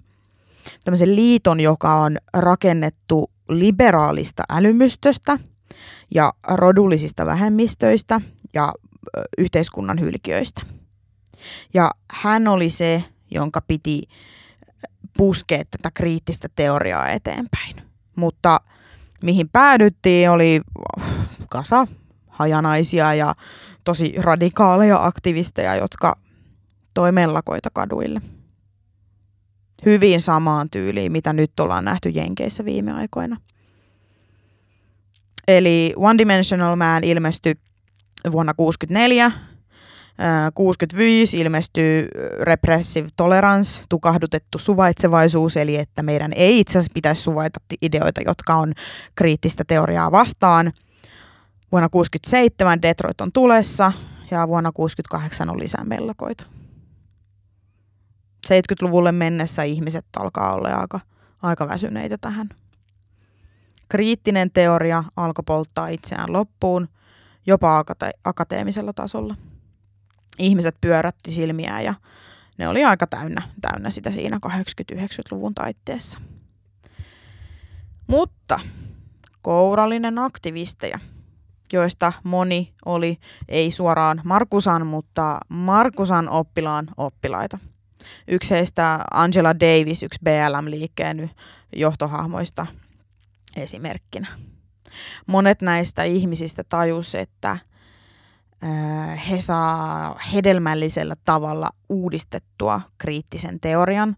tämmöisen liiton, joka on rakennettu liberaalista älymystöstä ja rodullisista vähemmistöistä ja ö, yhteiskunnan hylkiöistä. Ja hän oli se, jonka piti puskea tätä kriittistä teoriaa eteenpäin. Mutta mihin päädyttiin oli kasa hajanaisia ja tosi radikaaleja aktivisteja, jotka toi mellakoita kaduille. Hyvin samaan tyyliin, mitä nyt ollaan nähty Jenkeissä viime aikoina. Eli One Dimensional Man ilmestyi vuonna 1964. 65 ilmestyy Repressive Tolerance, tukahdutettu suvaitsevaisuus, eli että meidän ei itse asiassa pitäisi suvaita ideoita, jotka on kriittistä teoriaa vastaan – Vuonna 67 Detroit on tulessa ja vuonna 68 on lisää mellakoita. 70-luvulle mennessä ihmiset alkaa olla aika, aika väsyneitä tähän. Kriittinen teoria alkoi polttaa itseään loppuun, jopa akate- akateemisella tasolla. Ihmiset pyörätti silmiään ja ne oli aika täynnä, täynnä sitä siinä 80-90-luvun taitteessa. Mutta kourallinen aktivisteja – joista moni oli ei suoraan Markusan, mutta Markusan oppilaan oppilaita. Yksi heistä Angela Davis, yksi BLM-liikkeen johtohahmoista esimerkkinä. Monet näistä ihmisistä tajus, että he saa hedelmällisellä tavalla uudistettua kriittisen teorian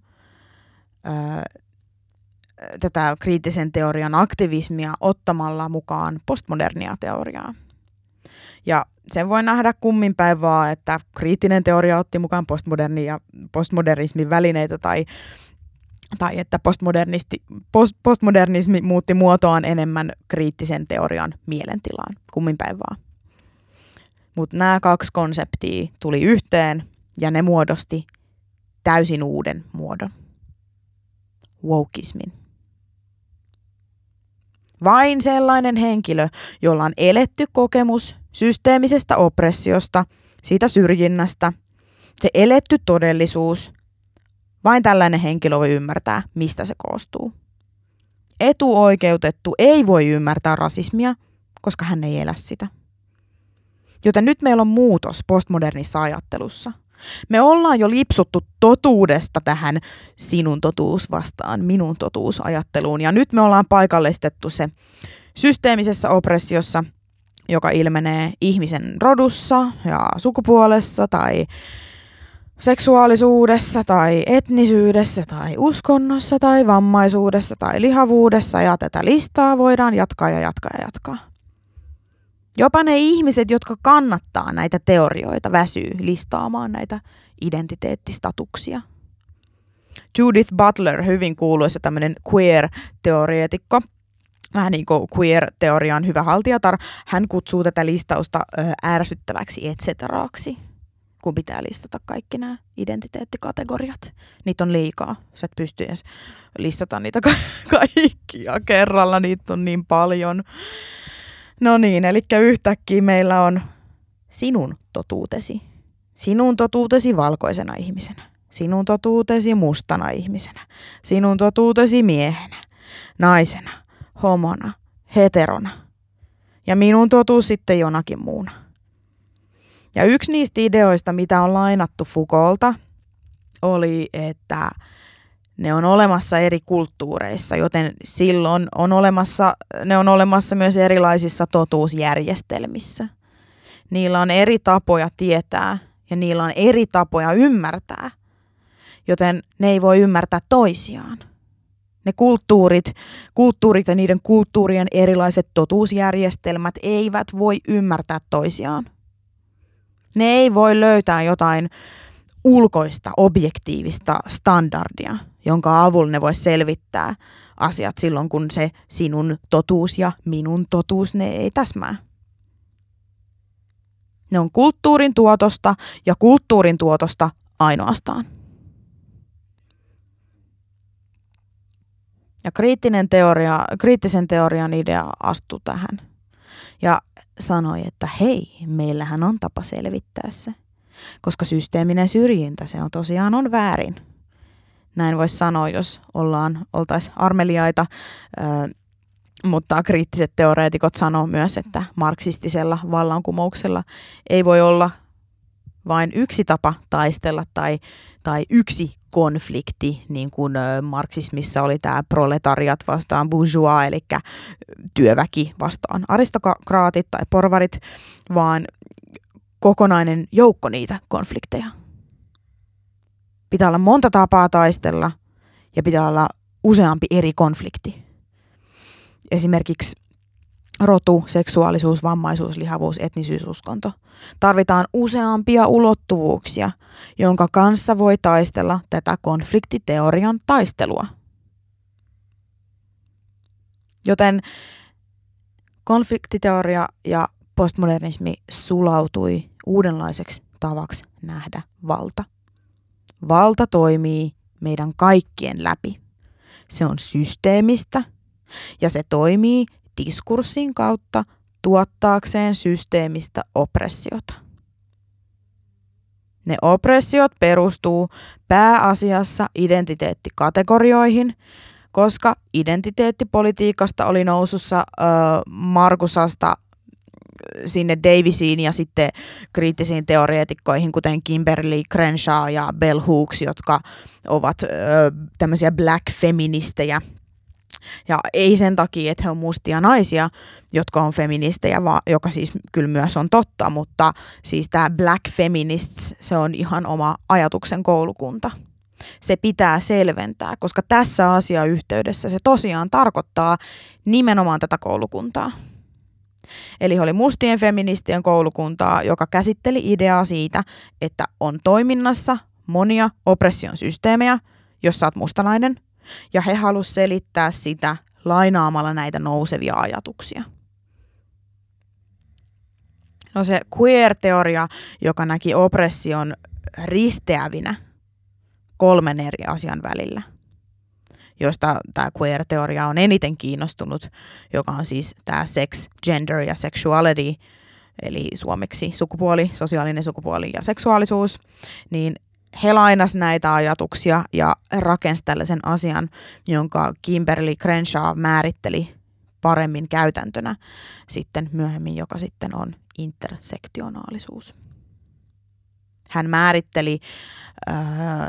tätä kriittisen teorian aktivismia ottamalla mukaan postmodernia teoriaa. Ja sen voi nähdä kummin päin vaan, että kriittinen teoria otti mukaan postmoderni ja postmodernismin välineitä tai, tai että postmodernisti, post, postmodernismi muutti muotoaan enemmän kriittisen teorian mielentilaan, kummin päin vaan. Mutta nämä kaksi konseptia tuli yhteen ja ne muodosti täysin uuden muodon. Wokeismin. Vain sellainen henkilö, jolla on eletty kokemus systeemisestä oppressiosta, siitä syrjinnästä, se eletty todellisuus, vain tällainen henkilö voi ymmärtää, mistä se koostuu. Etuoikeutettu ei voi ymmärtää rasismia, koska hän ei elä sitä. Joten nyt meillä on muutos postmodernissa ajattelussa – me ollaan jo lipsuttu totuudesta tähän sinun totuus vastaan minun totuusajatteluun. Ja nyt me ollaan paikallistettu se systeemisessä oppressiossa, joka ilmenee ihmisen rodussa ja sukupuolessa tai seksuaalisuudessa tai etnisyydessä tai uskonnossa tai vammaisuudessa tai lihavuudessa ja tätä listaa voidaan jatkaa ja jatkaa ja jatkaa. Jopa ne ihmiset, jotka kannattaa näitä teorioita, väsyy listaamaan näitä identiteettistatuksia. Judith Butler, hyvin kuuluisa tämmöinen queer-teoreetikko, vähän niin kuin queer-teorian hyvä haltijatar, hän kutsuu tätä listausta ärsyttäväksi etseteraaksi, kun pitää listata kaikki nämä identiteettikategoriat. Niitä on liikaa. Sä et pysty edes listata niitä ka- kaikkia kerralla, niitä on niin paljon. No niin, eli yhtäkkiä meillä on sinun totuutesi. Sinun totuutesi valkoisena ihmisenä. Sinun totuutesi mustana ihmisenä. Sinun totuutesi miehenä, naisena, homona, heterona. Ja minun totuus sitten jonakin muuna. Ja yksi niistä ideoista, mitä on lainattu Foucaulta, oli, että ne on olemassa eri kulttuureissa, joten silloin on olemassa, ne on olemassa myös erilaisissa totuusjärjestelmissä. Niillä on eri tapoja tietää ja niillä on eri tapoja ymmärtää, joten ne ei voi ymmärtää toisiaan. Ne kulttuurit, kulttuurit ja niiden kulttuurien erilaiset totuusjärjestelmät eivät voi ymmärtää toisiaan. Ne ei voi löytää jotain ulkoista, objektiivista standardia, jonka avulla ne voi selvittää asiat silloin, kun se sinun totuus ja minun totuus, ne ei täsmää. Ne on kulttuurin tuotosta ja kulttuurin tuotosta ainoastaan. Ja kriittinen teoria, kriittisen teorian idea astui tähän ja sanoi, että hei, meillähän on tapa selvittää se. Koska systeeminen syrjintä, se on tosiaan on väärin. Näin voisi sanoa, jos ollaan, oltaisiin armeliaita, mutta kriittiset teoreetikot sanoo myös, että marksistisella vallankumouksella ei voi olla vain yksi tapa taistella tai, tai yksi konflikti, niin kuin marksismissa oli tämä proletariat vastaan bourgeois, eli työväki vastaan aristokraatit tai porvarit, vaan kokonainen joukko niitä konflikteja. Pitää olla monta tapaa taistella ja pitää olla useampi eri konflikti. Esimerkiksi rotu, seksuaalisuus, vammaisuus, lihavuus, etnisyys, uskonto. Tarvitaan useampia ulottuvuuksia, jonka kanssa voi taistella tätä konfliktiteorian taistelua. Joten konfliktiteoria ja postmodernismi sulautui uudenlaiseksi tavaksi nähdä valta. Valta toimii meidän kaikkien läpi. Se on systeemistä ja se toimii diskurssin kautta tuottaakseen systeemistä oppressiota. Ne oppressiot perustuu pääasiassa identiteettikategorioihin, koska identiteettipolitiikasta oli nousussa ö, Markusasta sinne Davisiin ja sitten kriittisiin teoreetikkoihin, kuten Kimberly Crenshaw ja Bell Hooks, jotka ovat ö, tämmöisiä black feministejä. Ja ei sen takia, että he on mustia naisia, jotka on feministejä, vaan, joka siis kyllä myös on totta, mutta siis tämä black feminists, se on ihan oma ajatuksen koulukunta. Se pitää selventää, koska tässä asiayhteydessä se tosiaan tarkoittaa nimenomaan tätä koulukuntaa. Eli oli mustien feministien koulukuntaa, joka käsitteli ideaa siitä, että on toiminnassa monia oppression systeemejä, jos sä oot mustanainen, ja he halusivat selittää sitä lainaamalla näitä nousevia ajatuksia. No se queer-teoria, joka näki oppression risteävinä kolmen eri asian välillä – josta tämä queer-teoria on eniten kiinnostunut, joka on siis tämä sex, gender ja sexuality, eli suomeksi sukupuoli, sosiaalinen sukupuoli ja seksuaalisuus, niin he lainas näitä ajatuksia ja rakensi tällaisen asian, jonka Kimberly Crenshaw määritteli paremmin käytäntönä sitten myöhemmin, joka sitten on intersektionaalisuus. Hän määritteli äh,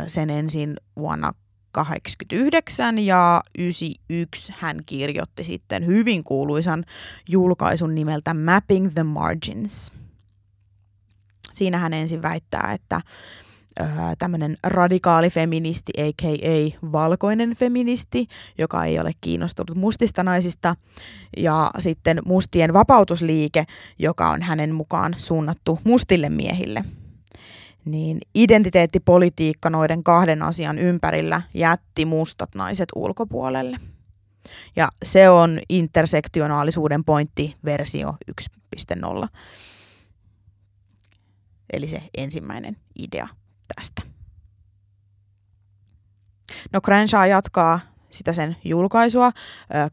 sen ensin vuonna 89 ja 91 hän kirjoitti sitten hyvin kuuluisan julkaisun nimeltä Mapping the Margins. Siinä hän ensin väittää, että tämmöinen radikaali feministi, a.k.a. valkoinen feministi, joka ei ole kiinnostunut mustista naisista, ja sitten mustien vapautusliike, joka on hänen mukaan suunnattu mustille miehille. Niin identiteettipolitiikka noiden kahden asian ympärillä jätti mustat naiset ulkopuolelle. Ja se on intersektionaalisuuden pointti versio 1.0. Eli se ensimmäinen idea tästä. No Crenshaw jatkaa sitä sen julkaisua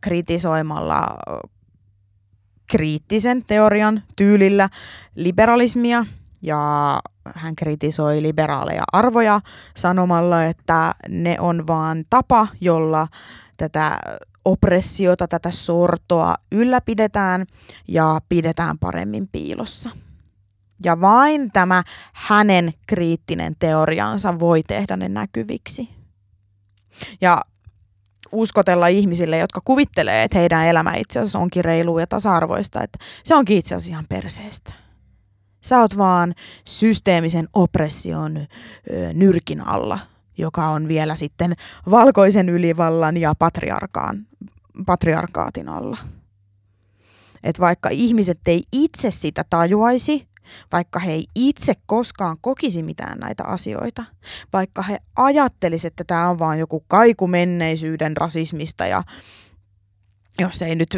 kritisoimalla kriittisen teorian tyylillä liberalismia ja hän kritisoi liberaaleja arvoja sanomalla, että ne on vaan tapa, jolla tätä oppressiota, tätä sortoa ylläpidetään ja pidetään paremmin piilossa. Ja vain tämä hänen kriittinen teoriansa voi tehdä ne näkyviksi. Ja uskotella ihmisille, jotka kuvittelee, että heidän elämä itse asiassa onkin reilua ja tasa-arvoista, että se onkin itse asiassa ihan perseestä. Sä oot vaan systeemisen oppression nyrkin alla, joka on vielä sitten valkoisen ylivallan ja patriarkaan, patriarkaatin alla. Et vaikka ihmiset ei itse sitä tajuaisi, vaikka he ei itse koskaan kokisi mitään näitä asioita, vaikka he ajattelisivat, että tämä on vain joku kaiku menneisyyden rasismista ja jos ei nyt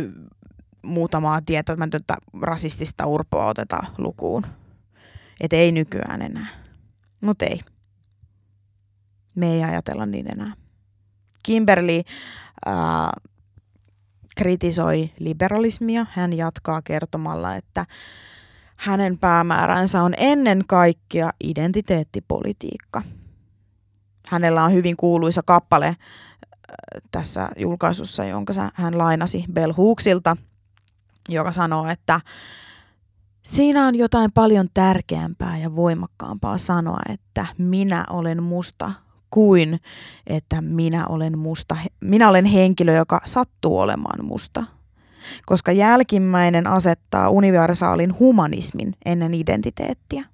muutamaa tietämätöntä rasistista urpoa oteta lukuun. Että ei nykyään enää. Mutta ei. Me ei ajatella niin enää. Kimberly äh, kritisoi liberalismia. Hän jatkaa kertomalla, että hänen päämääränsä on ennen kaikkea identiteettipolitiikka. Hänellä on hyvin kuuluisa kappale tässä julkaisussa, jonka hän lainasi Bell Hooksilta, joka sanoo, että siinä on jotain paljon tärkeämpää ja voimakkaampaa sanoa, että minä olen musta kuin että minä olen musta. Minä olen henkilö, joka sattuu olemaan musta koska jälkimmäinen asettaa universaalin humanismin ennen identiteettiä.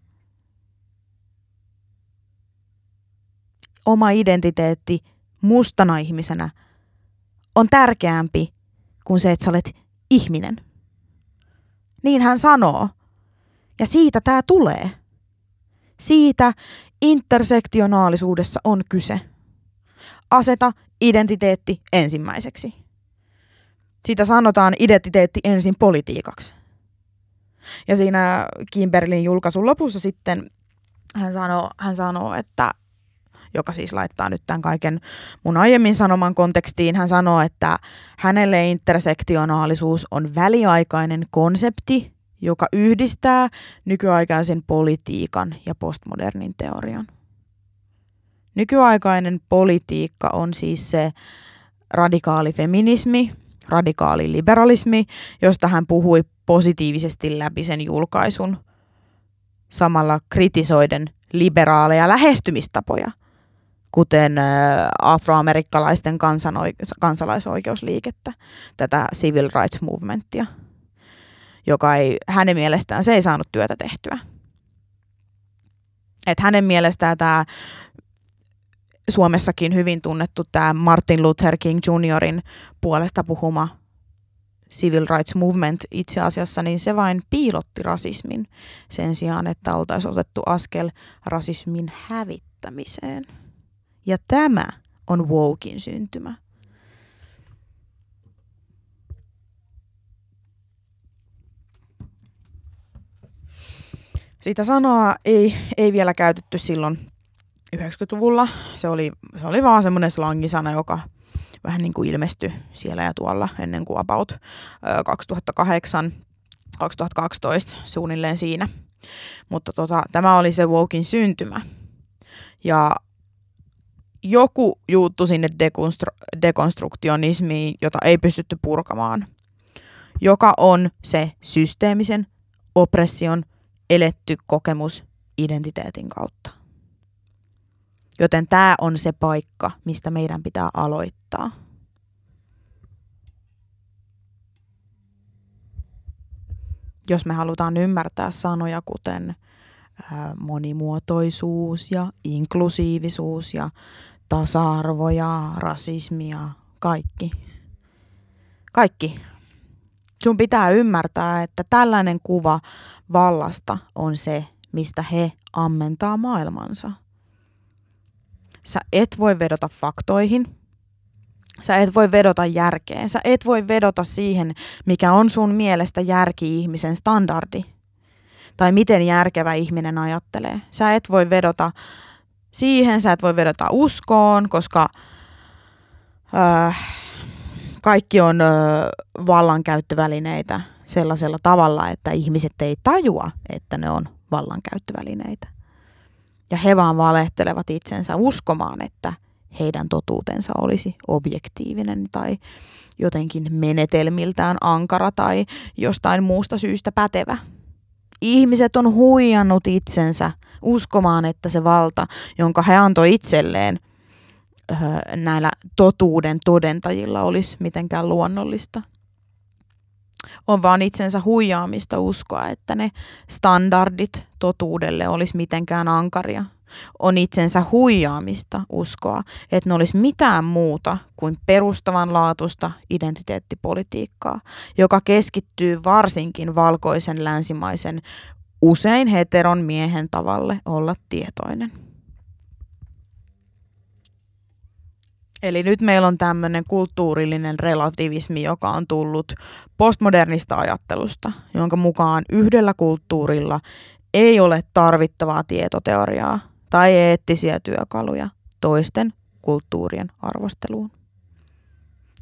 Oma identiteetti mustana ihmisenä on tärkeämpi kuin se, että sä olet ihminen. Niin hän sanoo. Ja siitä tämä tulee. Siitä intersektionaalisuudessa on kyse. Aseta identiteetti ensimmäiseksi. Siitä sanotaan identiteetti ensin politiikaksi. Ja siinä Kimberlin julkaisun lopussa sitten hän sanoo, hän sanoo, että joka siis laittaa nyt tämän kaiken mun aiemmin sanoman kontekstiin. Hän sanoo, että hänelle intersektionaalisuus on väliaikainen konsepti, joka yhdistää nykyaikaisen politiikan ja postmodernin teorian. Nykyaikainen politiikka on siis se radikaali feminismi, radikaali liberalismi, josta hän puhui positiivisesti läpi sen julkaisun, samalla kritisoiden liberaaleja lähestymistapoja, kuten afroamerikkalaisten kansalaisoikeusliikettä, tätä civil rights movementia, joka ei, hänen mielestään se ei saanut työtä tehtyä. Et hänen mielestään tämä Suomessakin hyvin tunnettu tämä Martin Luther King Juniorin puolesta puhuma civil rights movement itse asiassa, niin se vain piilotti rasismin sen sijaan, että oltaisiin otettu askel rasismin hävittämiseen. Ja tämä on wokin syntymä. Sitä sanoa ei, ei vielä käytetty silloin 90-luvulla. Se oli, se oli vaan semmoinen slangisana, joka vähän niin kuin ilmestyi siellä ja tuolla ennen kuin about 2008 2012 suunnilleen siinä. Mutta tota, tämä oli se Wokin syntymä. Ja joku juuttu sinne dekonstru- dekonstruktionismiin, jota ei pystytty purkamaan, joka on se systeemisen oppression eletty kokemus identiteetin kautta. Joten tämä on se paikka, mistä meidän pitää aloittaa. Jos me halutaan ymmärtää sanoja kuten monimuotoisuus ja inklusiivisuus ja tasa-arvo ja rasismi ja kaikki. Kaikki. Sun pitää ymmärtää, että tällainen kuva vallasta on se, mistä he ammentaa maailmansa. Sä et voi vedota faktoihin, Sä et voi vedota järkeen. Sä et voi vedota siihen, mikä on sun mielestä järki-ihmisen standardi. Tai miten järkevä ihminen ajattelee. Sä et voi vedota siihen, sä et voi vedota uskoon, koska äh, kaikki on äh, vallankäyttövälineitä sellaisella tavalla, että ihmiset ei tajua, että ne on vallankäyttövälineitä. Ja he vaan valehtelevat itsensä uskomaan, että heidän totuutensa olisi objektiivinen tai jotenkin menetelmiltään ankara tai jostain muusta syystä pätevä. Ihmiset on huijannut itsensä uskomaan, että se valta, jonka he antoi itselleen öö, näillä totuuden todentajilla olisi mitenkään luonnollista. On vaan itsensä huijaamista uskoa, että ne standardit totuudelle olisi mitenkään ankaria on itsensä huijaamista uskoa, että ne olisi mitään muuta kuin perustavanlaatuista identiteettipolitiikkaa, joka keskittyy varsinkin valkoisen länsimaisen usein heteron miehen tavalle olla tietoinen. Eli nyt meillä on tämmöinen kulttuurillinen relativismi, joka on tullut postmodernista ajattelusta, jonka mukaan yhdellä kulttuurilla ei ole tarvittavaa tietoteoriaa, tai eettisiä työkaluja toisten kulttuurien arvosteluun.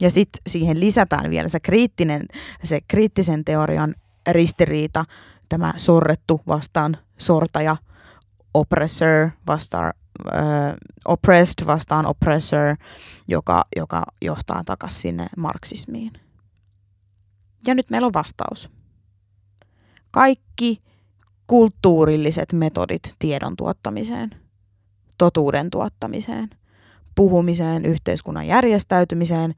Ja sitten siihen lisätään vielä se, kriittinen, se kriittisen teorian ristiriita, tämä sorrettu vastaan sortaja, oppressor vastaan uh, oppressed vastaan oppressor, joka, joka johtaa takaisin sinne marksismiin. Ja nyt meillä on vastaus. Kaikki kulttuurilliset metodit tiedon tuottamiseen, totuuden tuottamiseen, puhumiseen, yhteiskunnan järjestäytymiseen,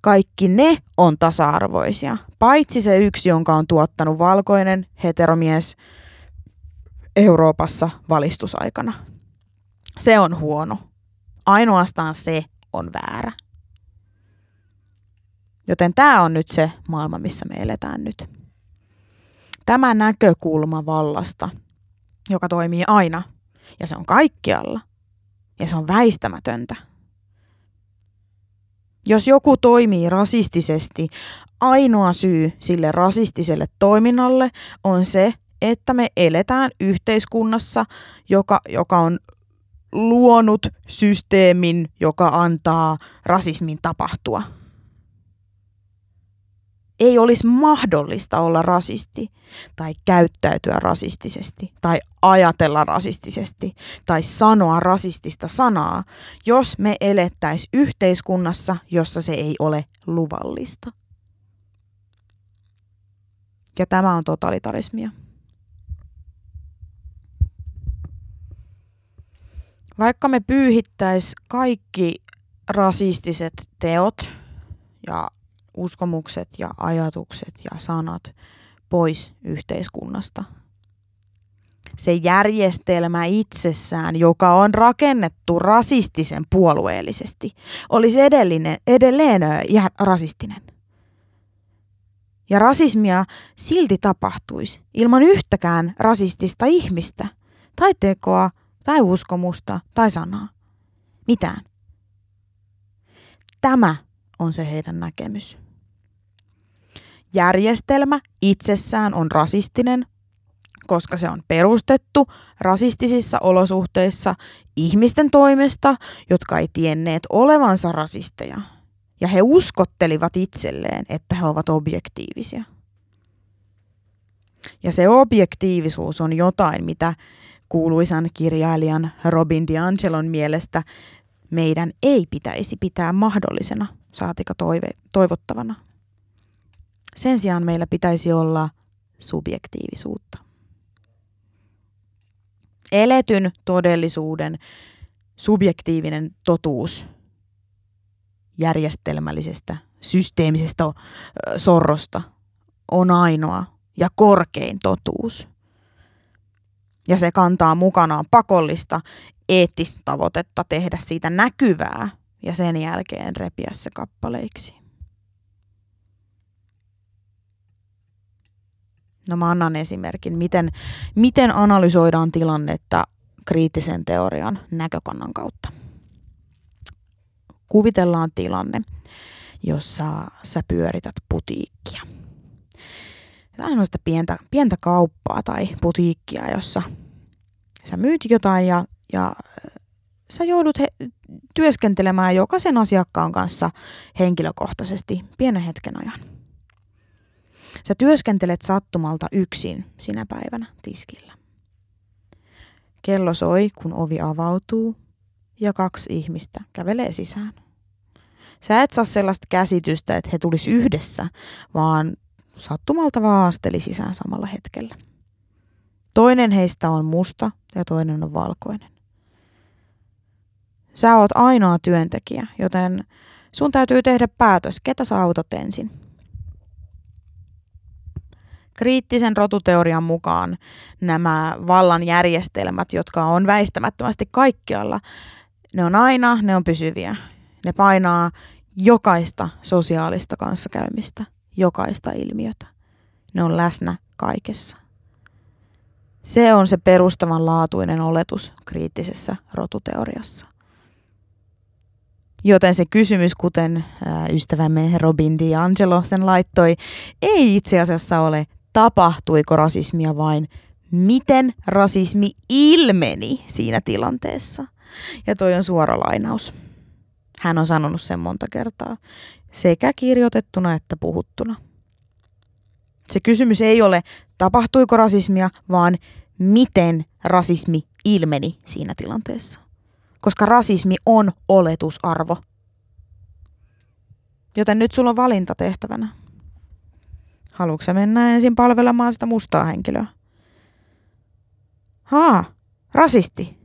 kaikki ne on tasa-arvoisia, paitsi se yksi, jonka on tuottanut valkoinen heteromies Euroopassa valistusaikana. Se on huono. Ainoastaan se on väärä. Joten tämä on nyt se maailma, missä me eletään nyt tämä näkökulma vallasta, joka toimii aina, ja se on kaikkialla, ja se on väistämätöntä. Jos joku toimii rasistisesti, ainoa syy sille rasistiselle toiminnalle on se, että me eletään yhteiskunnassa, joka, joka on luonut systeemin, joka antaa rasismin tapahtua ei olisi mahdollista olla rasisti tai käyttäytyä rasistisesti tai ajatella rasistisesti tai sanoa rasistista sanaa, jos me elettäis yhteiskunnassa, jossa se ei ole luvallista. Ja tämä on totalitarismia. Vaikka me pyyhittäis kaikki rasistiset teot ja uskomukset ja ajatukset ja sanat pois yhteiskunnasta. Se järjestelmä itsessään, joka on rakennettu rasistisen puolueellisesti, olisi edellinen, edelleen rasistinen. Ja rasismia silti tapahtuisi ilman yhtäkään rasistista ihmistä, tai tekoa, tai uskomusta, tai sanaa. Mitään. Tämä on se heidän näkemys järjestelmä itsessään on rasistinen, koska se on perustettu rasistisissa olosuhteissa ihmisten toimesta, jotka ei tienneet olevansa rasisteja. Ja he uskottelivat itselleen, että he ovat objektiivisia. Ja se objektiivisuus on jotain, mitä kuuluisan kirjailijan Robin DiAngelon mielestä meidän ei pitäisi pitää mahdollisena, saatika toive, toivottavana. Sen sijaan meillä pitäisi olla subjektiivisuutta. Eletyn todellisuuden subjektiivinen totuus järjestelmällisestä, systeemisestä sorrosta on ainoa ja korkein totuus. Ja se kantaa mukanaan pakollista eettistä tavoitetta tehdä siitä näkyvää ja sen jälkeen repiä se kappaleiksi. No mä annan esimerkin, miten, miten analysoidaan tilannetta kriittisen teorian näkökannan kautta. Kuvitellaan tilanne, jossa sä pyörität putiikkia. On sitä pientä, pientä kauppaa tai putiikkia, jossa sä myyt jotain ja, ja sä joudut he, työskentelemään jokaisen asiakkaan kanssa henkilökohtaisesti pienen hetken ajan. Sä työskentelet sattumalta yksin sinä päivänä tiskillä. Kello soi, kun ovi avautuu ja kaksi ihmistä kävelee sisään. Sä et saa sellaista käsitystä, että he tulis yhdessä, vaan sattumalta vaan asteli sisään samalla hetkellä. Toinen heistä on musta ja toinen on valkoinen. Sä oot ainoa työntekijä, joten sun täytyy tehdä päätös, ketä sä autat ensin. Kriittisen rotuteorian mukaan nämä vallan järjestelmät, jotka on väistämättömästi kaikkialla, ne on aina, ne on pysyviä. Ne painaa jokaista sosiaalista kanssakäymistä, jokaista ilmiötä. Ne on läsnä kaikessa. Se on se perustavanlaatuinen oletus kriittisessä rotuteoriassa. Joten se kysymys, kuten ystävämme Robin DiAngelo sen laittoi, ei itse asiassa ole tapahtuiko rasismia vain miten rasismi ilmeni siinä tilanteessa. Ja toi on suora lainaus. Hän on sanonut sen monta kertaa, sekä kirjoitettuna että puhuttuna. Se kysymys ei ole tapahtuiko rasismia, vaan miten rasismi ilmeni siinä tilanteessa koska rasismi on oletusarvo. Joten nyt sulla on valinta tehtävänä. Haluatko mennä ensin palvelemaan sitä mustaa henkilöä? Haa, rasisti.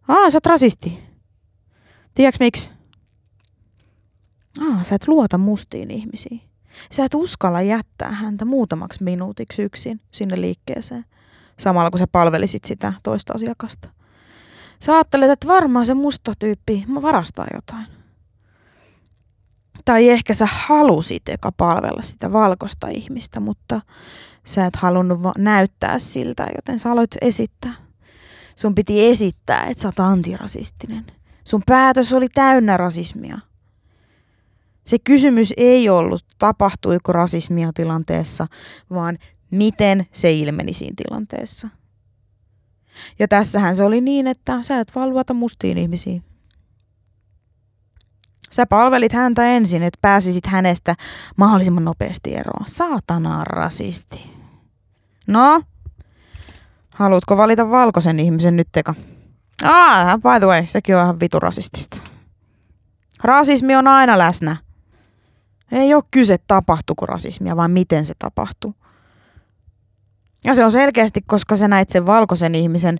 Haa, sä oot rasisti. Tiedätkö miksi? Aa, sä et luota mustiin ihmisiin. Sä et uskalla jättää häntä muutamaksi minuutiksi yksin sinne liikkeeseen, samalla kun sä palvelisit sitä toista asiakasta. Sä ajattelet, että varmaan se musta tyyppi varastaa jotain. Tai ehkä sä halusit eka palvella sitä valkoista ihmistä, mutta sä et halunnut näyttää siltä, joten sä aloit esittää. Sun piti esittää, että sä oot antirasistinen. Sun päätös oli täynnä rasismia. Se kysymys ei ollut, tapahtuiko rasismia tilanteessa, vaan miten se ilmeni siinä tilanteessa. Ja tässähän se oli niin, että sä et vaan luota mustiin ihmisiin. Sä palvelit häntä ensin, että pääsisit hänestä mahdollisimman nopeasti eroon. Saatana rasisti. No, haluatko valita valkoisen ihmisen nyt teka? Ah, by the way, sekin on ihan vitu rasistista. Rasismi on aina läsnä. Ei ole kyse tapahtuuko rasismia, vaan miten se tapahtuu. Ja se on selkeästi, koska sä näit sen valkoisen ihmisen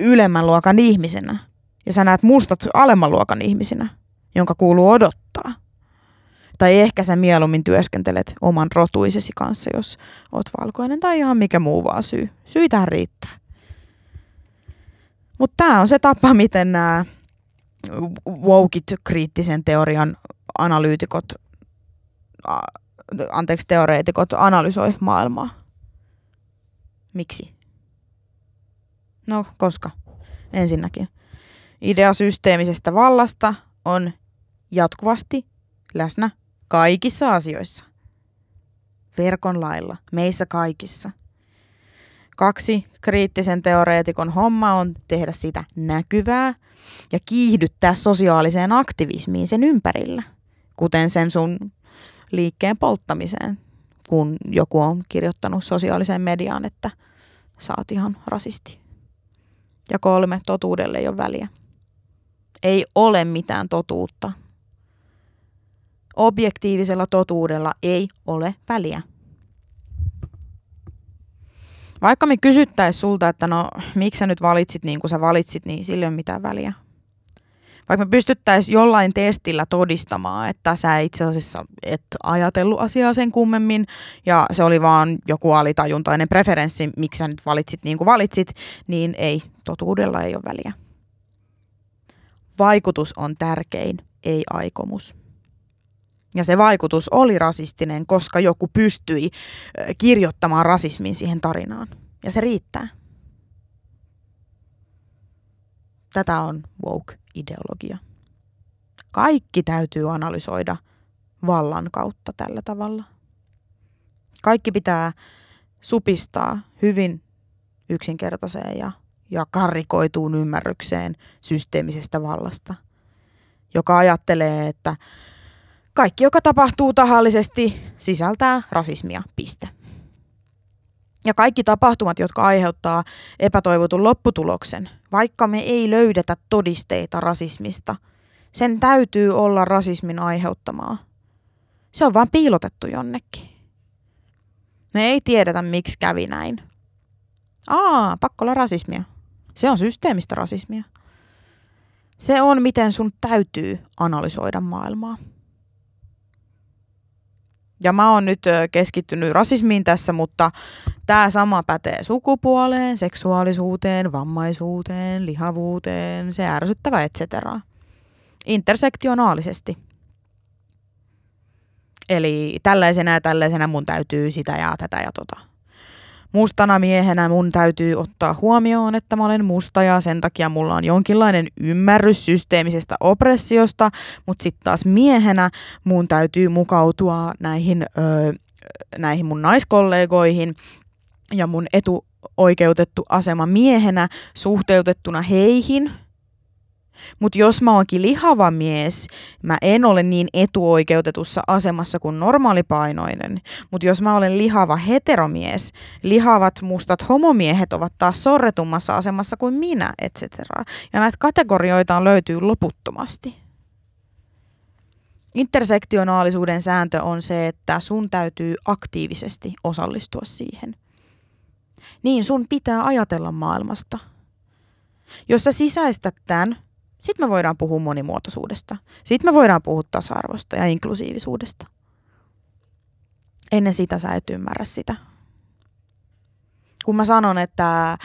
ylemmän luokan ihmisenä. Ja sä näet mustat alemman luokan ihmisinä, jonka kuuluu odottaa. Tai ehkä sä mieluummin työskentelet oman rotuisesi kanssa, jos oot valkoinen tai ihan mikä muu vaan syy. Syitähän riittää. Mutta tämä on se tapa, miten nämä wokit kriittisen teorian analyytikot, anteeksi teoreetikot analysoi maailmaa. Miksi? No, koska? Ensinnäkin. Idea systeemisestä vallasta on jatkuvasti läsnä kaikissa asioissa. Verkon lailla, meissä kaikissa. Kaksi, kriittisen teoreetikon homma on tehdä sitä näkyvää ja kiihdyttää sosiaaliseen aktivismiin sen ympärillä, kuten sen sun liikkeen polttamiseen, kun joku on kirjoittanut sosiaaliseen mediaan, että – saat ihan rasisti. Ja kolme, totuudelle ei ole väliä. Ei ole mitään totuutta. Objektiivisella totuudella ei ole väliä. Vaikka me kysyttäisiin sulta, että no miksi sä nyt valitsit niin kuin sä valitsit, niin sillä ei ole mitään väliä. Vaikka me pystyttäisiin jollain testillä todistamaan, että sä itse asiassa et ajatellut asiaa sen kummemmin ja se oli vaan joku alitajuntainen preferenssi, miksi sä nyt valitsit niin kuin valitsit, niin ei, totuudella ei ole väliä. Vaikutus on tärkein, ei aikomus. Ja se vaikutus oli rasistinen, koska joku pystyi kirjoittamaan rasismin siihen tarinaan. Ja se riittää. Tätä on woke-ideologia. Kaikki täytyy analysoida vallan kautta tällä tavalla. Kaikki pitää supistaa hyvin yksinkertaiseen ja, ja karrikoituun ymmärrykseen systeemisestä vallasta, joka ajattelee, että kaikki, joka tapahtuu tahallisesti, sisältää rasismia, piste. Ja kaikki tapahtumat, jotka aiheuttaa epätoivotun lopputuloksen, vaikka me ei löydetä todisteita rasismista, sen täytyy olla rasismin aiheuttamaa. Se on vain piilotettu jonnekin. Me ei tiedetä, miksi kävi näin. Aa, pakko olla rasismia. Se on systeemistä rasismia. Se on, miten sun täytyy analysoida maailmaa. Ja mä oon nyt keskittynyt rasismiin tässä, mutta tämä sama pätee sukupuoleen, seksuaalisuuteen, vammaisuuteen, lihavuuteen, se ärsyttävä, etc. Intersektionaalisesti. Eli tällaisena ja tällaisena mun täytyy sitä ja tätä ja tota. Mustana miehenä mun täytyy ottaa huomioon, että mä olen musta ja sen takia mulla on jonkinlainen ymmärrys systeemisestä oppressiosta, mutta sitten taas miehenä mun täytyy mukautua näihin, öö, näihin mun naiskollegoihin ja mun etuoikeutettu asema miehenä suhteutettuna heihin – mutta jos mä oonkin lihava mies, mä en ole niin etuoikeutetussa asemassa kuin normaalipainoinen. Mutta jos mä olen lihava heteromies, lihavat mustat homomiehet ovat taas sorretummassa asemassa kuin minä, etc. Ja näitä kategorioita löytyy loputtomasti. Intersektionaalisuuden sääntö on se, että sun täytyy aktiivisesti osallistua siihen. Niin sun pitää ajatella maailmasta. Jos sä sisäistät tämän, sitten me voidaan puhua monimuotoisuudesta. Sitten me voidaan puhua tasa-arvosta ja inklusiivisuudesta. Ennen sitä sä et ymmärrä sitä. Kun mä sanon, että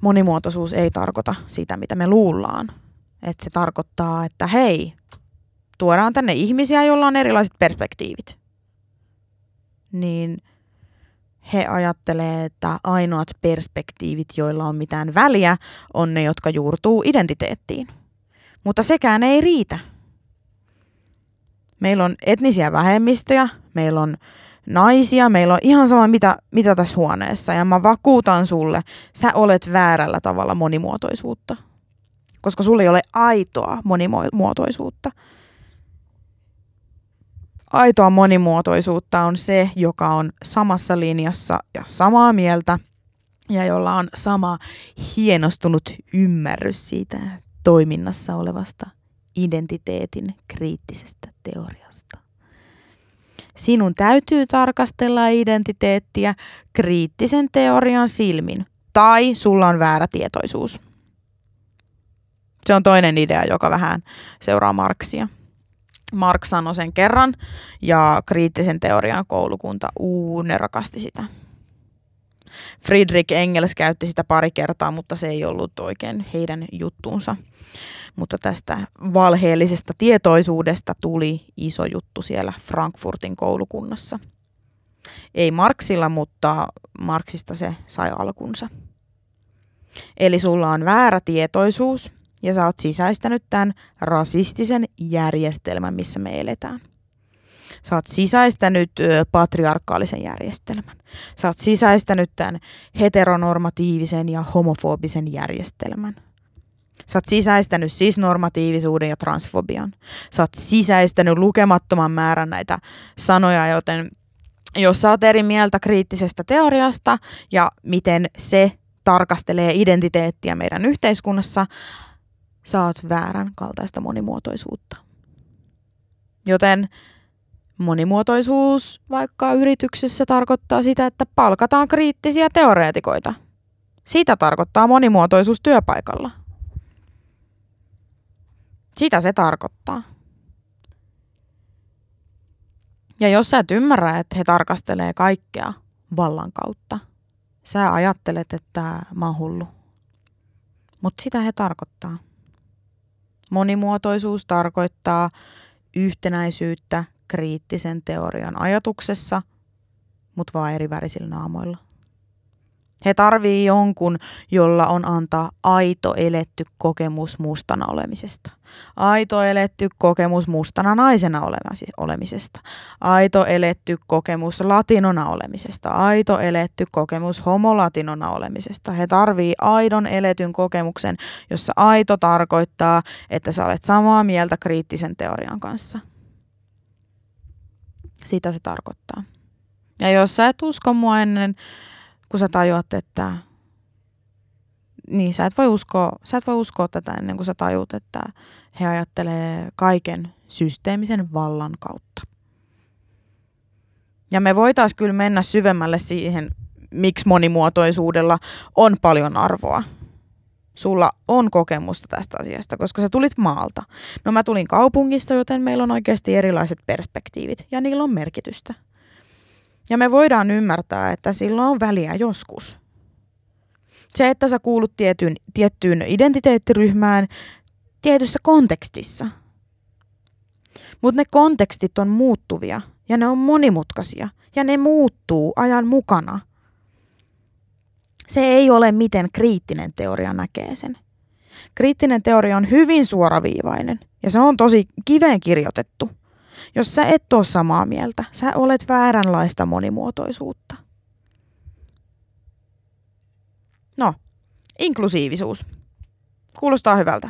monimuotoisuus ei tarkoita sitä, mitä me luullaan. Että se tarkoittaa, että hei, tuodaan tänne ihmisiä, joilla on erilaiset perspektiivit. Niin – he ajattelee, että ainoat perspektiivit, joilla on mitään väliä, on ne, jotka juurtuu identiteettiin. Mutta sekään ei riitä. Meillä on etnisiä vähemmistöjä, meillä on naisia, meillä on ihan sama mitä, mitä tässä huoneessa. Ja mä vakuutan sulle, sä olet väärällä tavalla monimuotoisuutta. Koska sulle ei ole aitoa monimuotoisuutta aitoa monimuotoisuutta on se, joka on samassa linjassa ja samaa mieltä ja jolla on sama hienostunut ymmärrys siitä toiminnassa olevasta identiteetin kriittisestä teoriasta. Sinun täytyy tarkastella identiteettiä kriittisen teorian silmin, tai sulla on väärä tietoisuus. Se on toinen idea, joka vähän seuraa Marksia. Mark sanoi sen kerran ja kriittisen teorian koulukunta, uu, ne rakasti sitä. Friedrich Engels käytti sitä pari kertaa, mutta se ei ollut oikein heidän juttuunsa. Mutta tästä valheellisesta tietoisuudesta tuli iso juttu siellä Frankfurtin koulukunnassa. Ei Marksilla, mutta Marksista se sai alkunsa. Eli sulla on väärä tietoisuus – ja sä oot sisäistänyt tämän rasistisen järjestelmän, missä me eletään. Sä oot sisäistänyt patriarkaalisen järjestelmän. Sä oot sisäistänyt tämän heteronormatiivisen ja homofobisen järjestelmän. Sä oot sisäistänyt cis-normatiivisuuden ja transfobian. Sä oot sisäistänyt lukemattoman määrän näitä sanoja, joten jos sä oot eri mieltä kriittisestä teoriasta ja miten se tarkastelee identiteettiä meidän yhteiskunnassa, saat väärän kaltaista monimuotoisuutta. Joten monimuotoisuus vaikka yrityksessä tarkoittaa sitä, että palkataan kriittisiä teoreetikoita. Sitä tarkoittaa monimuotoisuus työpaikalla. Sitä se tarkoittaa. Ja jos sä et ymmärrä, että he tarkastelee kaikkea vallan kautta, sä ajattelet, että mä oon hullu. Mutta sitä he tarkoittaa. Monimuotoisuus tarkoittaa yhtenäisyyttä kriittisen teorian ajatuksessa, mutta vaan eri värisillä naamoilla. He tarvii jonkun, jolla on antaa aito eletty kokemus mustana olemisesta. Aito eletty kokemus mustana naisena olemisesta. Aito eletty kokemus latinona olemisesta. Aito eletty kokemus homolatinona olemisesta. He tarvii aidon eletyn kokemuksen, jossa aito tarkoittaa, että sä olet samaa mieltä kriittisen teorian kanssa. Sitä se tarkoittaa. Ja jos sä et usko mua ennen kun sä tajuat, että niin, sä et voi uskoa, sä et voi uskoa tätä ennen kuin sä tajut, että he ajattelee kaiken systeemisen vallan kautta. Ja me voitaisiin kyllä mennä syvemmälle siihen, miksi monimuotoisuudella on paljon arvoa. Sulla on kokemusta tästä asiasta, koska sä tulit maalta. No mä tulin kaupungista, joten meillä on oikeasti erilaiset perspektiivit ja niillä on merkitystä. Ja me voidaan ymmärtää, että sillä on väliä joskus. Se, että sä kuulut tietyn, tiettyyn identiteettiryhmään tietyssä kontekstissa. Mutta ne kontekstit on muuttuvia ja ne on monimutkaisia ja ne muuttuu ajan mukana. Se ei ole miten kriittinen teoria näkee sen. Kriittinen teoria on hyvin suoraviivainen ja se on tosi kiveen kirjoitettu – jos sä et ole samaa mieltä, sä olet vääränlaista monimuotoisuutta. No, inklusiivisuus. Kuulostaa hyvältä.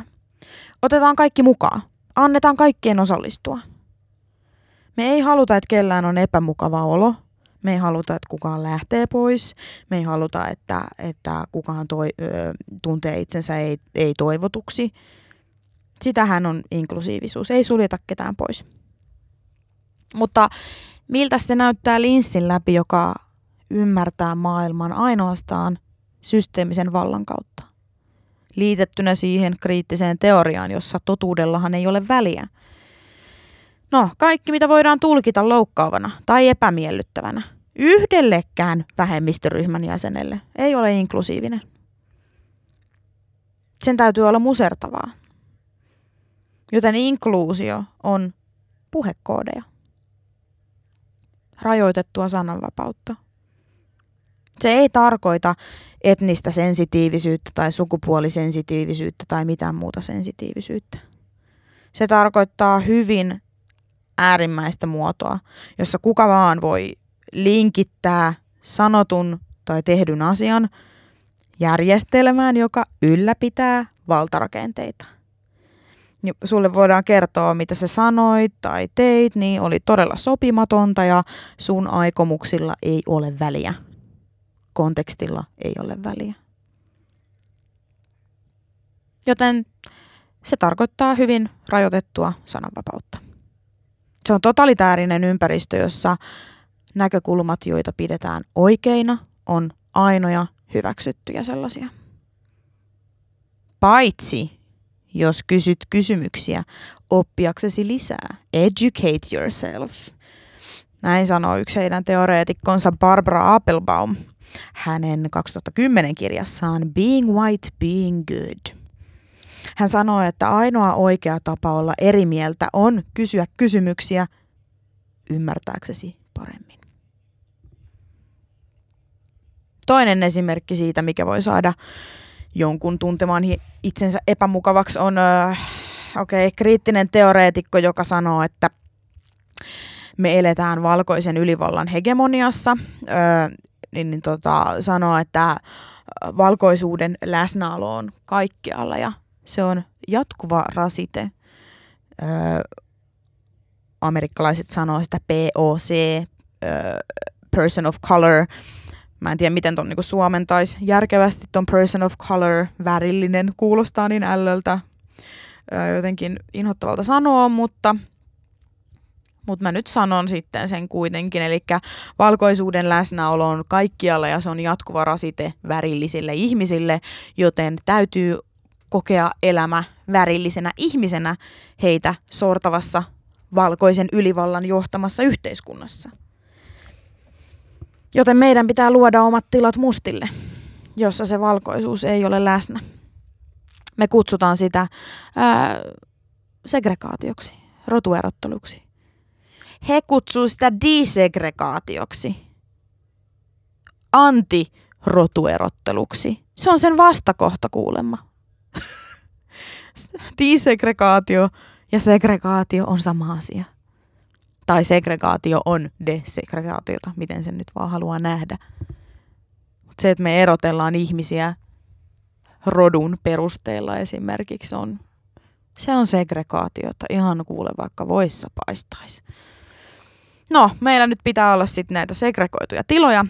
Otetaan kaikki mukaan. Annetaan kaikkien osallistua. Me ei haluta, että kellään on epämukava olo. Me ei haluta, että kukaan lähtee pois. Me ei haluta, että, että kukaan toi, ö, tuntee itsensä ei, ei toivotuksi. Sitähän on inklusiivisuus. Ei suljeta ketään pois. Mutta miltä se näyttää linssin läpi, joka ymmärtää maailman ainoastaan systeemisen vallan kautta? Liitettynä siihen kriittiseen teoriaan, jossa totuudellahan ei ole väliä. No, kaikki mitä voidaan tulkita loukkaavana tai epämiellyttävänä yhdellekään vähemmistöryhmän jäsenelle ei ole inklusiivinen. Sen täytyy olla musertavaa. Joten inkluusio on puhekoodeja rajoitettua sananvapautta. Se ei tarkoita etnistä sensitiivisyyttä tai sukupuolisensitiivisyyttä tai mitään muuta sensitiivisyyttä. Se tarkoittaa hyvin äärimmäistä muotoa, jossa kuka vaan voi linkittää sanotun tai tehdyn asian järjestelmään, joka ylläpitää valtarakenteita niin sulle voidaan kertoa, mitä sä sanoit tai teit, niin oli todella sopimatonta ja sun aikomuksilla ei ole väliä. Kontekstilla ei ole väliä. Joten se tarkoittaa hyvin rajoitettua sananvapautta. Se on totalitäärinen ympäristö, jossa näkökulmat, joita pidetään oikeina, on ainoja hyväksyttyjä sellaisia. Paitsi jos kysyt kysymyksiä oppiaksesi lisää. Educate yourself. Näin sanoo yksi heidän teoreetikkonsa Barbara Appelbaum hänen 2010 kirjassaan Being White, Being Good. Hän sanoo, että ainoa oikea tapa olla eri mieltä on kysyä kysymyksiä ymmärtääksesi paremmin. Toinen esimerkki siitä, mikä voi saada jonkun tuntemaan itsensä epämukavaksi on äh, okay, kriittinen teoreetikko, joka sanoo, että me eletään valkoisen ylivallan hegemoniassa, öö, niin, niin tota, sanoo, että valkoisuuden läsnäolo on kaikkialla ja se on jatkuva rasite. Öö, amerikkalaiset sanoo sitä POC, öö, person of color, Mä en tiedä, miten ton niinku suomentaisi järkevästi ton person of color, värillinen, kuulostaa niin ällöltä, jotenkin inhottavalta sanoa, mutta mutta mä nyt sanon sitten sen kuitenkin, eli valkoisuuden läsnäolo on kaikkialla ja se on jatkuva rasite värillisille ihmisille, joten täytyy kokea elämä värillisenä ihmisenä heitä sortavassa valkoisen ylivallan johtamassa yhteiskunnassa. Joten meidän pitää luoda omat tilat mustille, jossa se valkoisuus ei ole läsnä. Me kutsutaan sitä ää, segregaatioksi, rotuerotteluksi. He kutsuu sitä desegregaatioksi. Anti-rotuerotteluksi. Se on sen vastakohta kuulemma. Desegregaatio ja segregaatio on sama asia. Tai segregaatio on desegregaatiota, miten sen nyt vaan haluaa nähdä. Mut se, että me erotellaan ihmisiä rodun perusteella esimerkiksi on, se on segregaatiota. Ihan kuule vaikka voissa paistaisi. No, meillä nyt pitää olla sitten näitä segregoituja tiloja,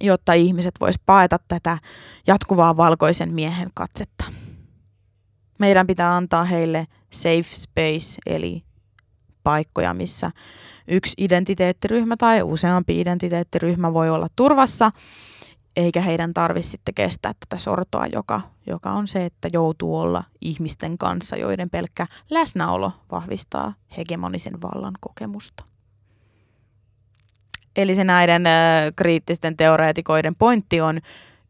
jotta ihmiset vois paeta tätä jatkuvaa valkoisen miehen katsetta. Meidän pitää antaa heille safe space, eli paikkoja, missä yksi identiteettiryhmä tai useampi identiteettiryhmä voi olla turvassa, eikä heidän tarvitse sitten kestää tätä sortoa, joka, joka on se, että joutuu olla ihmisten kanssa, joiden pelkkä läsnäolo vahvistaa hegemonisen vallan kokemusta. Eli se näiden ö, kriittisten teoreetikoiden pointti on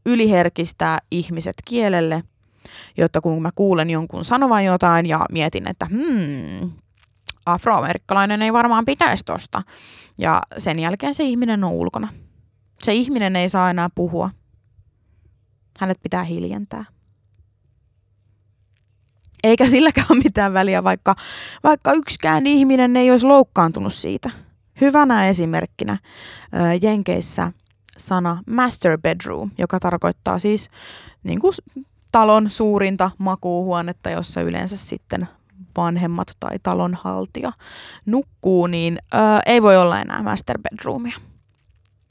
yliherkistää ihmiset kielelle, jotta kun mä kuulen jonkun sanovan jotain ja mietin, että hmm, afroamerikkalainen ei varmaan pitäisi tosta. Ja sen jälkeen se ihminen on ulkona. Se ihminen ei saa enää puhua. Hänet pitää hiljentää. Eikä silläkään ole mitään väliä, vaikka, vaikka yksikään ihminen ei olisi loukkaantunut siitä. Hyvänä esimerkkinä Jenkeissä sana master bedroom, joka tarkoittaa siis niin kuin talon suurinta makuuhuonetta, jossa yleensä sitten vanhemmat tai talonhaltija nukkuu, niin ö, ei voi olla enää master bedroomia.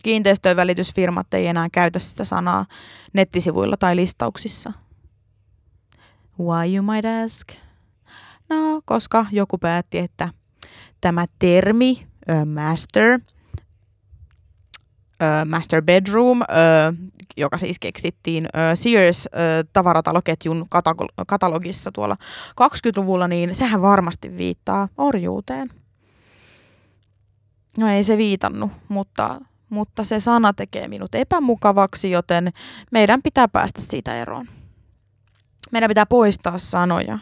Kiinteistöjen välitysfirmat ei enää käytä sitä sanaa nettisivuilla tai listauksissa. Why you might ask? No, koska joku päätti, että tämä termi master – Master Bedroom, joka siis keksittiin Sears tavarataloketjun katalogissa tuolla 20-luvulla, niin sehän varmasti viittaa orjuuteen. No ei se viitannut, mutta, mutta se sana tekee minut epämukavaksi, joten meidän pitää päästä siitä eroon. Meidän pitää poistaa sanoja,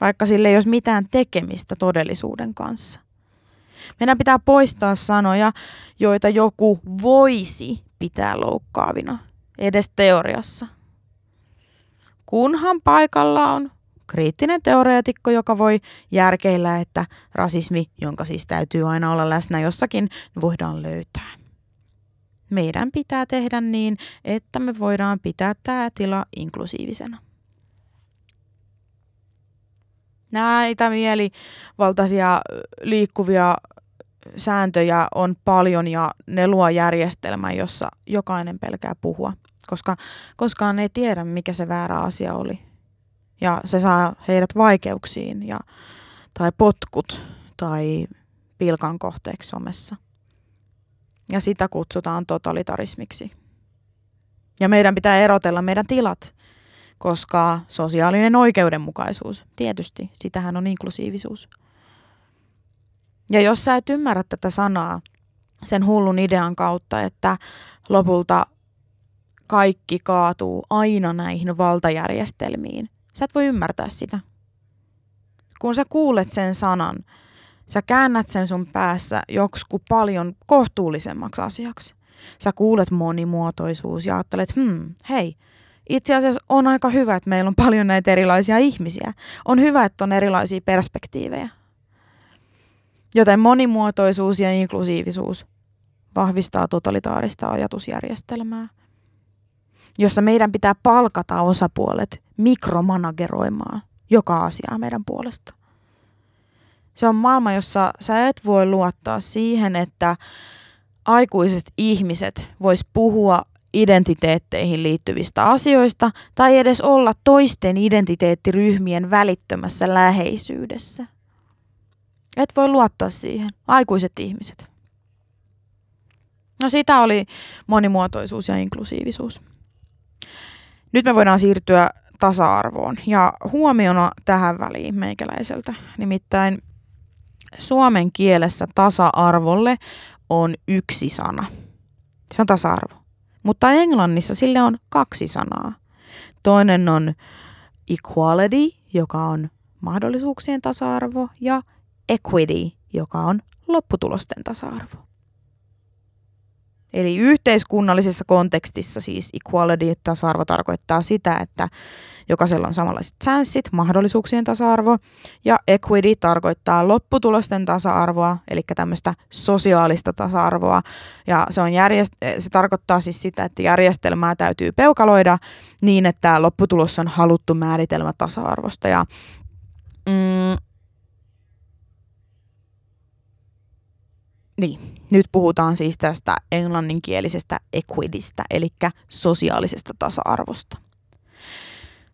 vaikka sille ei olisi mitään tekemistä todellisuuden kanssa. Meidän pitää poistaa sanoja, joita joku voisi pitää loukkaavina, edes teoriassa. Kunhan paikalla on kriittinen teoreetikko, joka voi järkeillä, että rasismi, jonka siis täytyy aina olla läsnä jossakin, voidaan löytää. Meidän pitää tehdä niin, että me voidaan pitää tämä tila inklusiivisena. Näitä mielivaltaisia liikkuvia sääntöjä on paljon ja ne luo järjestelmän, jossa jokainen pelkää puhua, koska koskaan ei tiedä, mikä se väärä asia oli. Ja se saa heidät vaikeuksiin ja, tai potkut tai pilkan kohteeksi somessa. Ja sitä kutsutaan totalitarismiksi. Ja meidän pitää erotella meidän tilat, koska sosiaalinen oikeudenmukaisuus, tietysti, sitähän on inklusiivisuus. Ja jos sä et ymmärrä tätä sanaa sen hullun idean kautta, että lopulta kaikki kaatuu aina näihin valtajärjestelmiin, sä et voi ymmärtää sitä. Kun sä kuulet sen sanan, sä käännät sen sun päässä joksku paljon kohtuullisemmaksi asiaksi. Sä kuulet monimuotoisuus ja ajattelet, hmm, hei, itse asiassa on aika hyvä, että meillä on paljon näitä erilaisia ihmisiä. On hyvä, että on erilaisia perspektiivejä. Joten monimuotoisuus ja inklusiivisuus vahvistaa totalitaarista ajatusjärjestelmää, jossa meidän pitää palkata osapuolet mikromanageroimaan joka asiaa meidän puolesta. Se on maailma, jossa sä et voi luottaa siihen, että aikuiset ihmiset vois puhua identiteetteihin liittyvistä asioista tai edes olla toisten identiteettiryhmien välittömässä läheisyydessä – et voi luottaa siihen. Aikuiset ihmiset. No sitä oli monimuotoisuus ja inklusiivisuus. Nyt me voidaan siirtyä tasa-arvoon ja huomiona tähän väliin meikäläiseltä. Nimittäin suomen kielessä tasa-arvolle on yksi sana. Se on tasa-arvo. Mutta englannissa sille on kaksi sanaa. Toinen on equality, joka on mahdollisuuksien tasa-arvo, ja equity, joka on lopputulosten tasa-arvo. Eli yhteiskunnallisessa kontekstissa siis equality, tasa-arvo tarkoittaa sitä, että jokaisella on samanlaiset chanssit, mahdollisuuksien tasa-arvo, ja equity tarkoittaa lopputulosten tasa-arvoa, eli tämmöistä sosiaalista tasa-arvoa, ja se, on järjest- se tarkoittaa siis sitä, että järjestelmää täytyy peukaloida niin, että lopputulos on haluttu määritelmä tasa-arvosta, ja mm, Niin, nyt puhutaan siis tästä englanninkielisestä equidistä, eli sosiaalisesta tasa-arvosta.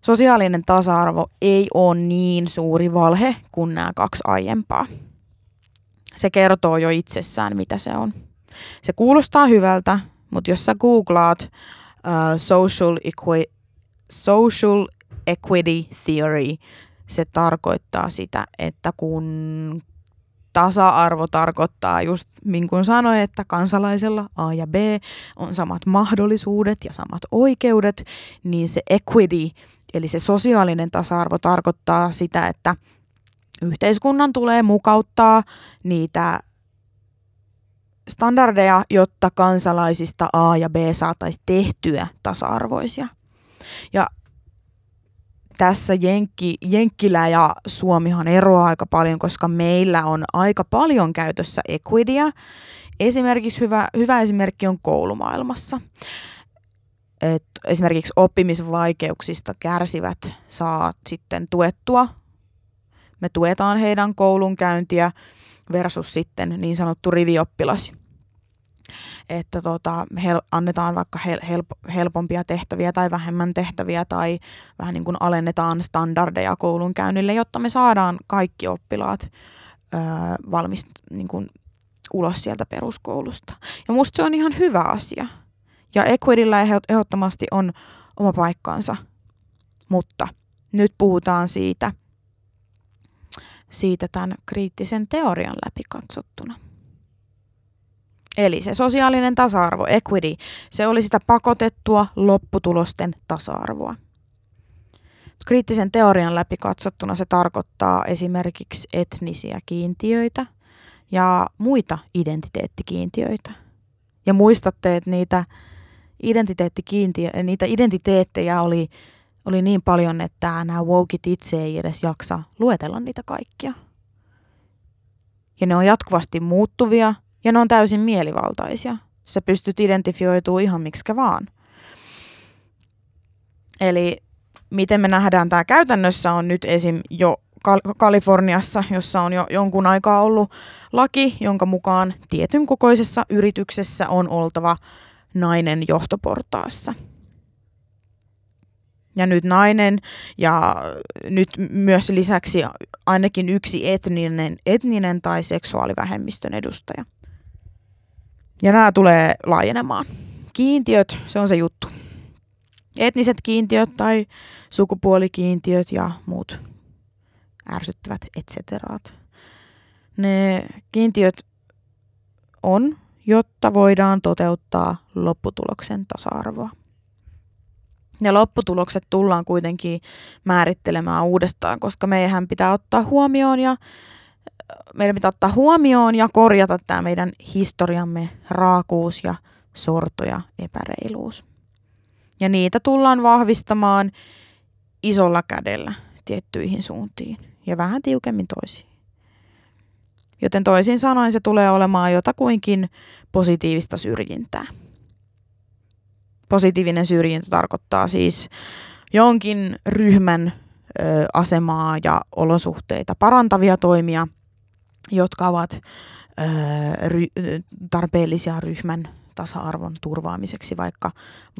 Sosiaalinen tasa-arvo ei ole niin suuri valhe kuin nämä kaksi aiempaa. Se kertoo jo itsessään, mitä se on. Se kuulostaa hyvältä, mutta jos sä googlaat uh, social, equi- social equity theory, se tarkoittaa sitä, että kun tasa-arvo tarkoittaa just niin kuin sanoin, että kansalaisella A ja B on samat mahdollisuudet ja samat oikeudet, niin se equity, eli se sosiaalinen tasa-arvo tarkoittaa sitä, että yhteiskunnan tulee mukauttaa niitä standardeja, jotta kansalaisista A ja B saataisiin tehtyä tasa-arvoisia. Ja tässä Jenkki, Jenkkilä ja Suomihan eroaa aika paljon, koska meillä on aika paljon käytössä equidia. Esimerkiksi hyvä, hyvä esimerkki on koulumaailmassa. Et esimerkiksi oppimisvaikeuksista kärsivät saa sitten tuettua. Me tuetaan heidän koulunkäyntiä versus sitten niin sanottu rivioppilas, että tota, hel- annetaan vaikka hel- help- helpompia tehtäviä tai vähemmän tehtäviä tai vähän niin kuin alennetaan standardeja koulun käynnille, jotta me saadaan kaikki oppilaat öö, valmist, niin kuin ulos sieltä peruskoulusta. Ja musta se on ihan hyvä asia. Ja Equidillä ehdottomasti on oma paikkansa, mutta nyt puhutaan siitä, siitä tämän kriittisen teorian läpi katsottuna. Eli se sosiaalinen tasa-arvo, equity, se oli sitä pakotettua lopputulosten tasa-arvoa. Kriittisen teorian läpi katsottuna se tarkoittaa esimerkiksi etnisiä kiintiöitä ja muita identiteettikiintiöitä. Ja muistatte, että niitä, identiteettikiintiö, niitä identiteettejä oli, oli niin paljon, että nämä wokit itse ei edes jaksa luetella niitä kaikkia. Ja ne on jatkuvasti muuttuvia ja ne on täysin mielivaltaisia. Sä pystyt identifioitumaan ihan miksikä vaan. Eli miten me nähdään tämä käytännössä on nyt esim. jo Kal- Kaliforniassa, jossa on jo jonkun aikaa ollut laki, jonka mukaan tietyn kokoisessa yrityksessä on oltava nainen johtoportaassa. Ja nyt nainen ja nyt myös lisäksi ainakin yksi etninen, etninen tai seksuaalivähemmistön edustaja. Ja nämä tulee laajenemaan. Kiintiöt, se on se juttu. Etniset kiintiöt tai sukupuolikiintiöt ja muut ärsyttävät etseteraat. Ne kiintiöt on, jotta voidaan toteuttaa lopputuloksen tasa-arvoa. Ja lopputulokset tullaan kuitenkin määrittelemään uudestaan, koska meidän pitää ottaa huomioon ja meidän pitää ottaa huomioon ja korjata tämä meidän historiamme raakuus ja sorto ja epäreiluus. Ja niitä tullaan vahvistamaan isolla kädellä tiettyihin suuntiin ja vähän tiukemmin toisiin. Joten toisin sanoen se tulee olemaan jotakuinkin positiivista syrjintää. Positiivinen syrjintä tarkoittaa siis jonkin ryhmän ö, asemaa ja olosuhteita parantavia toimia – jotka ovat ö, ry, tarpeellisia ryhmän tasa-arvon turvaamiseksi, vaikka,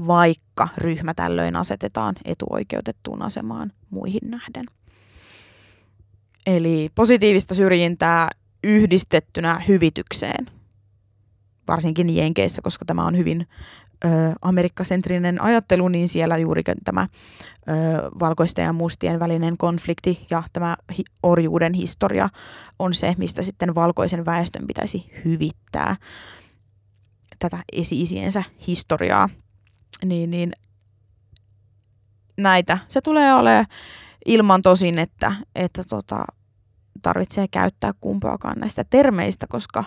vaikka ryhmä tällöin asetetaan etuoikeutettuun asemaan muihin nähden. Eli positiivista syrjintää yhdistettynä hyvitykseen, varsinkin Jenkeissä, koska tämä on hyvin ö, amerikkasentrinen ajattelu, niin siellä juuri tämä ö, valkoisten ja mustien välinen konflikti ja tämä hi- orjuuden historia on se, mistä sitten valkoisen väestön pitäisi hyvittää tätä esi-isiensä historiaa. Niin, niin näitä se tulee olemaan ilman tosin, että, että tota, tarvitsee käyttää kumpaakaan näistä termeistä, koska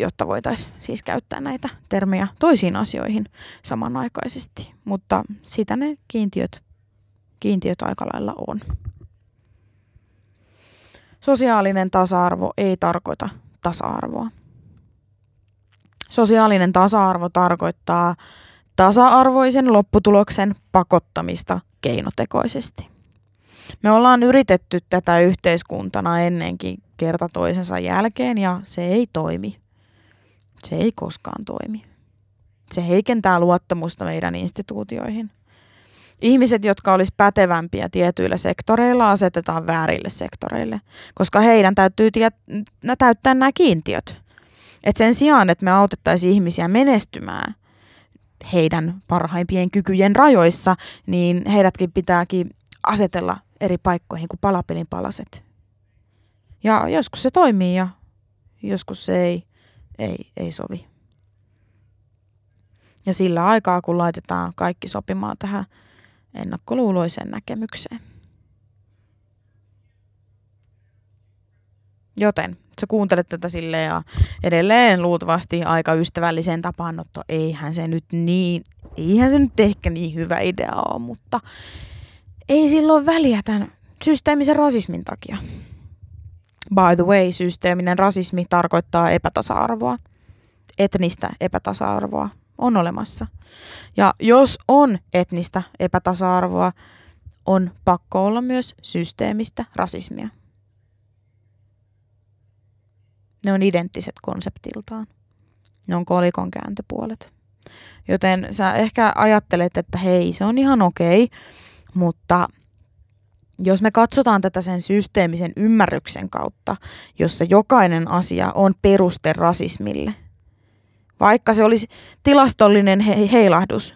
jotta voitaisiin siis käyttää näitä termejä toisiin asioihin samanaikaisesti. Mutta sitä ne kiintiöt, kiintiöt aika lailla on. Sosiaalinen tasa-arvo ei tarkoita tasa-arvoa. Sosiaalinen tasa-arvo tarkoittaa tasa-arvoisen lopputuloksen pakottamista keinotekoisesti. Me ollaan yritetty tätä yhteiskuntana ennenkin kerta toisensa jälkeen ja se ei toimi. Se ei koskaan toimi. Se heikentää luottamusta meidän instituutioihin. Ihmiset, jotka olisi pätevämpiä tietyillä sektoreilla, asetetaan väärille sektoreille, koska heidän täytyy tiet- täyttää nämä kiintiöt. Et sen sijaan, että me autettaisiin ihmisiä menestymään heidän parhaimpien kykyjen rajoissa, niin heidätkin pitääkin asetella eri paikkoihin kuin palapelin palaset. Ja joskus se toimii ja joskus se ei, ei, ei sovi. Ja sillä aikaa, kun laitetaan kaikki sopimaan tähän ennakkoluuloiseen näkemykseen. Joten sä kuuntelet tätä silleen ja edelleen luultavasti aika ystävällisen tapaan, että eihän se nyt niin, eihän se nyt ehkä niin hyvä idea ole, mutta ei silloin väliä tämän systeemisen rasismin takia. By the way, systeeminen rasismi tarkoittaa epätasa-arvoa, etnistä epätasa-arvoa on olemassa. Ja jos on etnistä epätasa-arvoa, on pakko olla myös systeemistä rasismia. Ne on identtiset konseptiltaan. Ne on kolikon kääntöpuolet. Joten sä ehkä ajattelet, että hei, se on ihan okei, mutta jos me katsotaan tätä sen systeemisen ymmärryksen kautta, jossa jokainen asia on peruste rasismille, vaikka se olisi tilastollinen he- heilahdus,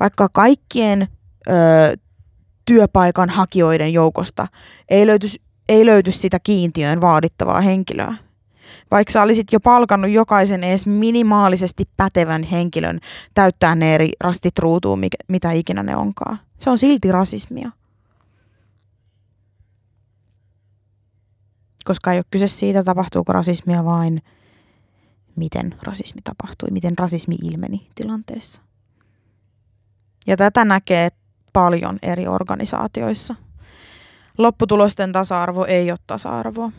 vaikka kaikkien ö, työpaikan hakijoiden joukosta ei löyty, ei löyty sitä kiintiöön vaadittavaa henkilöä, vaikka sä olisit jo palkannut jokaisen edes minimaalisesti pätevän henkilön täyttää ne eri rastit ruutuun, mitä ikinä ne onkaan. Se on silti rasismia. Koska ei ole kyse siitä, tapahtuuko rasismia vain miten rasismi tapahtui, miten rasismi ilmeni tilanteessa. Ja tätä näkee paljon eri organisaatioissa. Lopputulosten tasa-arvo ei ole tasa-arvoa.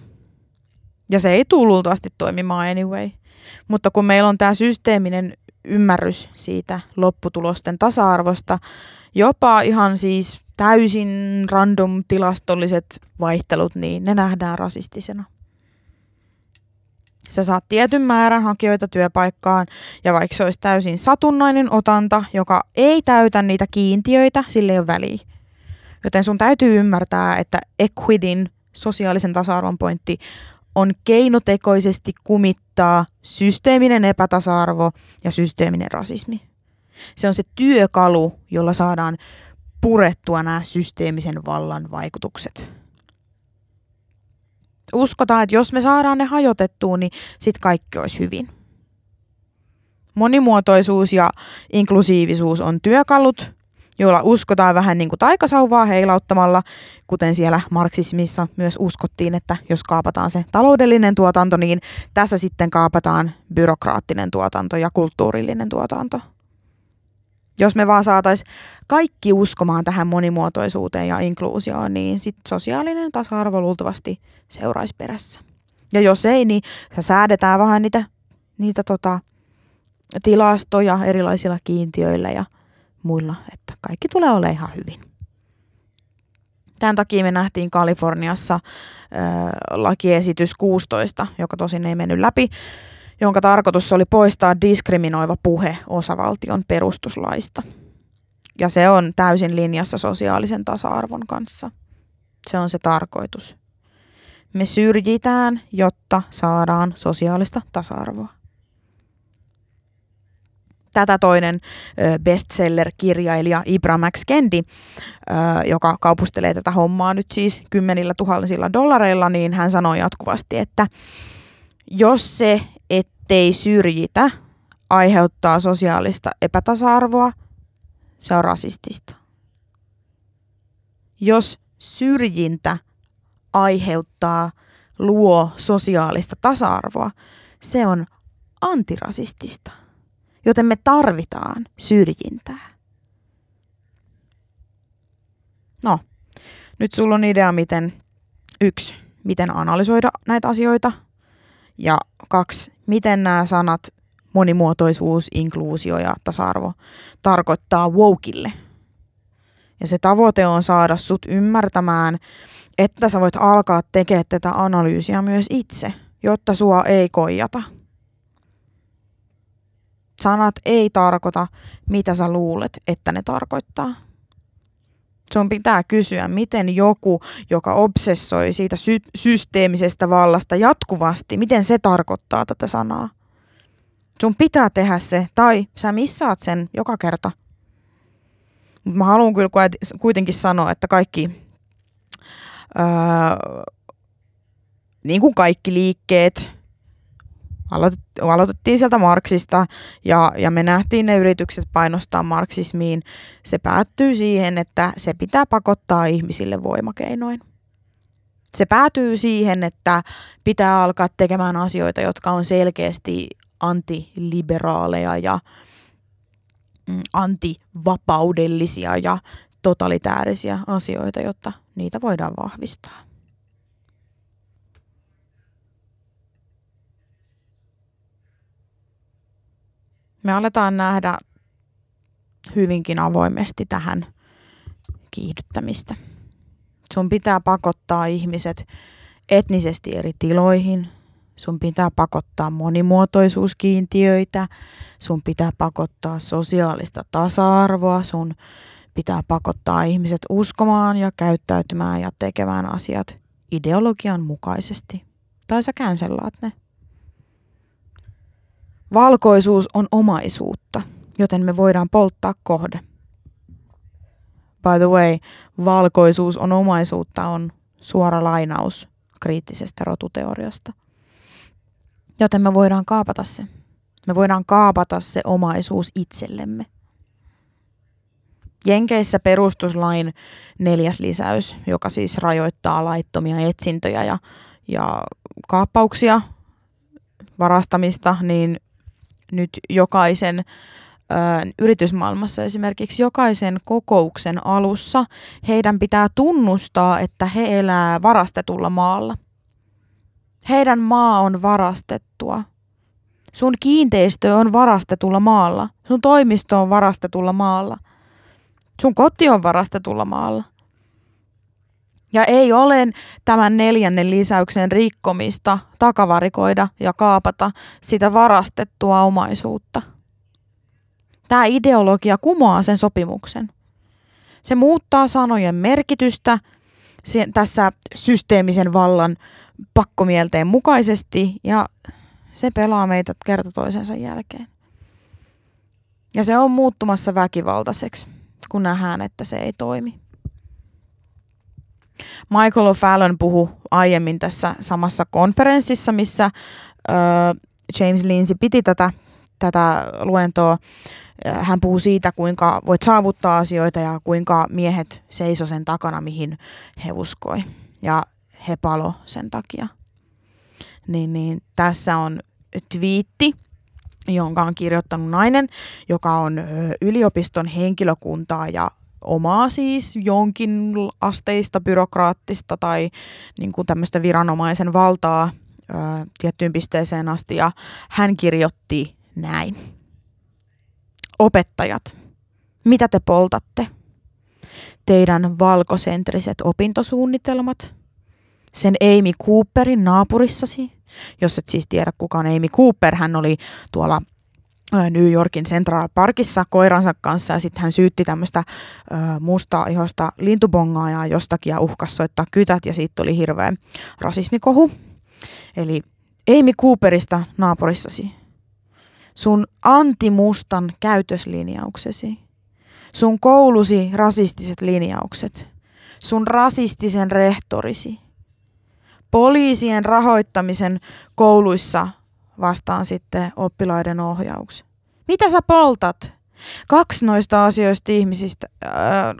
Ja se ei tule luultavasti toimimaan anyway. Mutta kun meillä on tämä systeeminen ymmärrys siitä lopputulosten tasa-arvosta, jopa ihan siis täysin random tilastolliset vaihtelut, niin ne nähdään rasistisena. Sä saat tietyn määrän hakijoita työpaikkaan ja vaikka se olisi täysin satunnainen otanta, joka ei täytä niitä kiintiöitä, sille ei ole väliä. Joten sun täytyy ymmärtää, että equidin sosiaalisen tasa-arvon pointti on keinotekoisesti kumittaa systeeminen epätasa-arvo ja systeeminen rasismi. Se on se työkalu, jolla saadaan purettua nämä systeemisen vallan vaikutukset. Uskotaan, että jos me saadaan ne hajotettua, niin sitten kaikki olisi hyvin. Monimuotoisuus ja inklusiivisuus on työkalut, joilla uskotaan vähän niin kuin taikasauvaa heilauttamalla, kuten siellä marksismissa myös uskottiin, että jos kaapataan se taloudellinen tuotanto, niin tässä sitten kaapataan byrokraattinen tuotanto ja kulttuurillinen tuotanto. Jos me vaan saatais kaikki uskomaan tähän monimuotoisuuteen ja inkluusioon, niin sit sosiaalinen tasa-arvo luultavasti seuraisi perässä. Ja jos ei, niin säädetään vähän niitä, niitä tota, tilastoja erilaisilla kiintiöillä ja muilla, että kaikki tulee olemaan ihan hyvin. Tämän takia me nähtiin Kaliforniassa äh, lakiesitys 16, joka tosin ei mennyt läpi, jonka tarkoitus oli poistaa diskriminoiva puhe osavaltion perustuslaista. Ja se on täysin linjassa sosiaalisen tasa-arvon kanssa. Se on se tarkoitus. Me syrjitään, jotta saadaan sosiaalista tasa-arvoa tätä toinen bestseller-kirjailija Ibra Max Kendi, joka kaupustelee tätä hommaa nyt siis kymmenillä tuhansilla dollareilla, niin hän sanoi jatkuvasti, että jos se, ettei syrjitä, aiheuttaa sosiaalista epätasa-arvoa, se on rasistista. Jos syrjintä aiheuttaa, luo sosiaalista tasa-arvoa, se on antirasistista. Joten me tarvitaan syrjintää. No, nyt sulla on idea, miten yksi, miten analysoida näitä asioita, ja kaksi, miten nämä sanat monimuotoisuus, inkluusio ja tasa-arvo tarkoittaa wokille. Ja se tavoite on saada sut ymmärtämään, että sä voit alkaa tekemään tätä analyysiä myös itse, jotta sua ei koijata. Sanat ei tarkoita, mitä sä luulet, että ne tarkoittaa. Sun pitää kysyä, miten joku, joka obsessoi siitä sy- systeemisestä vallasta jatkuvasti, miten se tarkoittaa tätä sanaa. Sun pitää tehdä se, tai sä missaat sen joka kerta. Mä haluan kyllä kuitenkin sanoa, että kaikki, öö, niin kuin kaikki liikkeet, aloitettiin sieltä Marksista ja, ja me nähtiin ne yritykset painostaa marksismiin. Se päättyy siihen, että se pitää pakottaa ihmisille voimakeinoin. Se päätyy siihen, että pitää alkaa tekemään asioita, jotka on selkeästi antiliberaaleja ja mm, antivapaudellisia ja totalitäärisiä asioita, jotta niitä voidaan vahvistaa. Me aletaan nähdä hyvinkin avoimesti tähän kiihdyttämistä. Sun pitää pakottaa ihmiset etnisesti eri tiloihin, Sun pitää pakottaa monimuotoisuuskiintiöitä, sun pitää pakottaa sosiaalista tasa-arvoa, sun pitää pakottaa ihmiset uskomaan ja käyttäytymään ja tekemään asiat ideologian mukaisesti. Tai sä känsellaat ne. Valkoisuus on omaisuutta, joten me voidaan polttaa kohde. By the way, valkoisuus on omaisuutta on suora lainaus kriittisestä rotuteoriasta – Joten me voidaan kaapata se. Me voidaan kaapata se omaisuus itsellemme. Jenkeissä perustuslain neljäs lisäys, joka siis rajoittaa laittomia etsintöjä ja, ja kaappauksia, varastamista, niin nyt jokaisen ö, yritysmaailmassa esimerkiksi jokaisen kokouksen alussa heidän pitää tunnustaa, että he elää varastetulla maalla. Heidän maa on varastettua. Sun kiinteistö on varastetulla maalla. Sun toimisto on varastetulla maalla. Sun koti on varastetulla maalla. Ja ei ole tämän neljännen lisäyksen rikkomista takavarikoida ja kaapata sitä varastettua omaisuutta. Tämä ideologia kumoaa sen sopimuksen. Se muuttaa sanojen merkitystä tässä systeemisen vallan pakkomielteen mukaisesti ja se pelaa meitä kerta toisensa jälkeen. Ja se on muuttumassa väkivaltaiseksi, kun nähdään, että se ei toimi. Michael O'Fallon puhui aiemmin tässä samassa konferenssissa, missä äh, James Lindsay piti tätä, tätä luentoa. Hän puhuu siitä, kuinka voit saavuttaa asioita ja kuinka miehet seiso sen takana, mihin he uskoi. Ja he palo sen takia. Niin, niin tässä on twiitti, jonka on kirjoittanut nainen, joka on yliopiston henkilökuntaa ja omaa siis jonkin asteista byrokraattista tai niin kuin tämmöistä viranomaisen valtaa ö, tiettyyn pisteeseen asti. Ja hän kirjoitti näin. Opettajat, mitä te poltatte? Teidän valkosentriset opintosuunnitelmat – sen Amy Cooperin naapurissasi. Jos et siis tiedä kuka on Amy Cooper, hän oli tuolla New Yorkin Central Parkissa koiransa kanssa ja sitten hän syytti tämmöistä mustaa ihosta lintubongaajaa jostakin ja uhkas soittaa kytät ja siitä tuli hirveä rasismikohu. Eli Amy Cooperista naapurissasi. Sun antimustan käytöslinjauksesi. Sun koulusi rasistiset linjaukset. Sun rasistisen rehtorisi poliisien rahoittamisen kouluissa vastaan sitten oppilaiden ohjaus. Mitä sä poltat? Kaksi noista asioista ihmisistä, äh,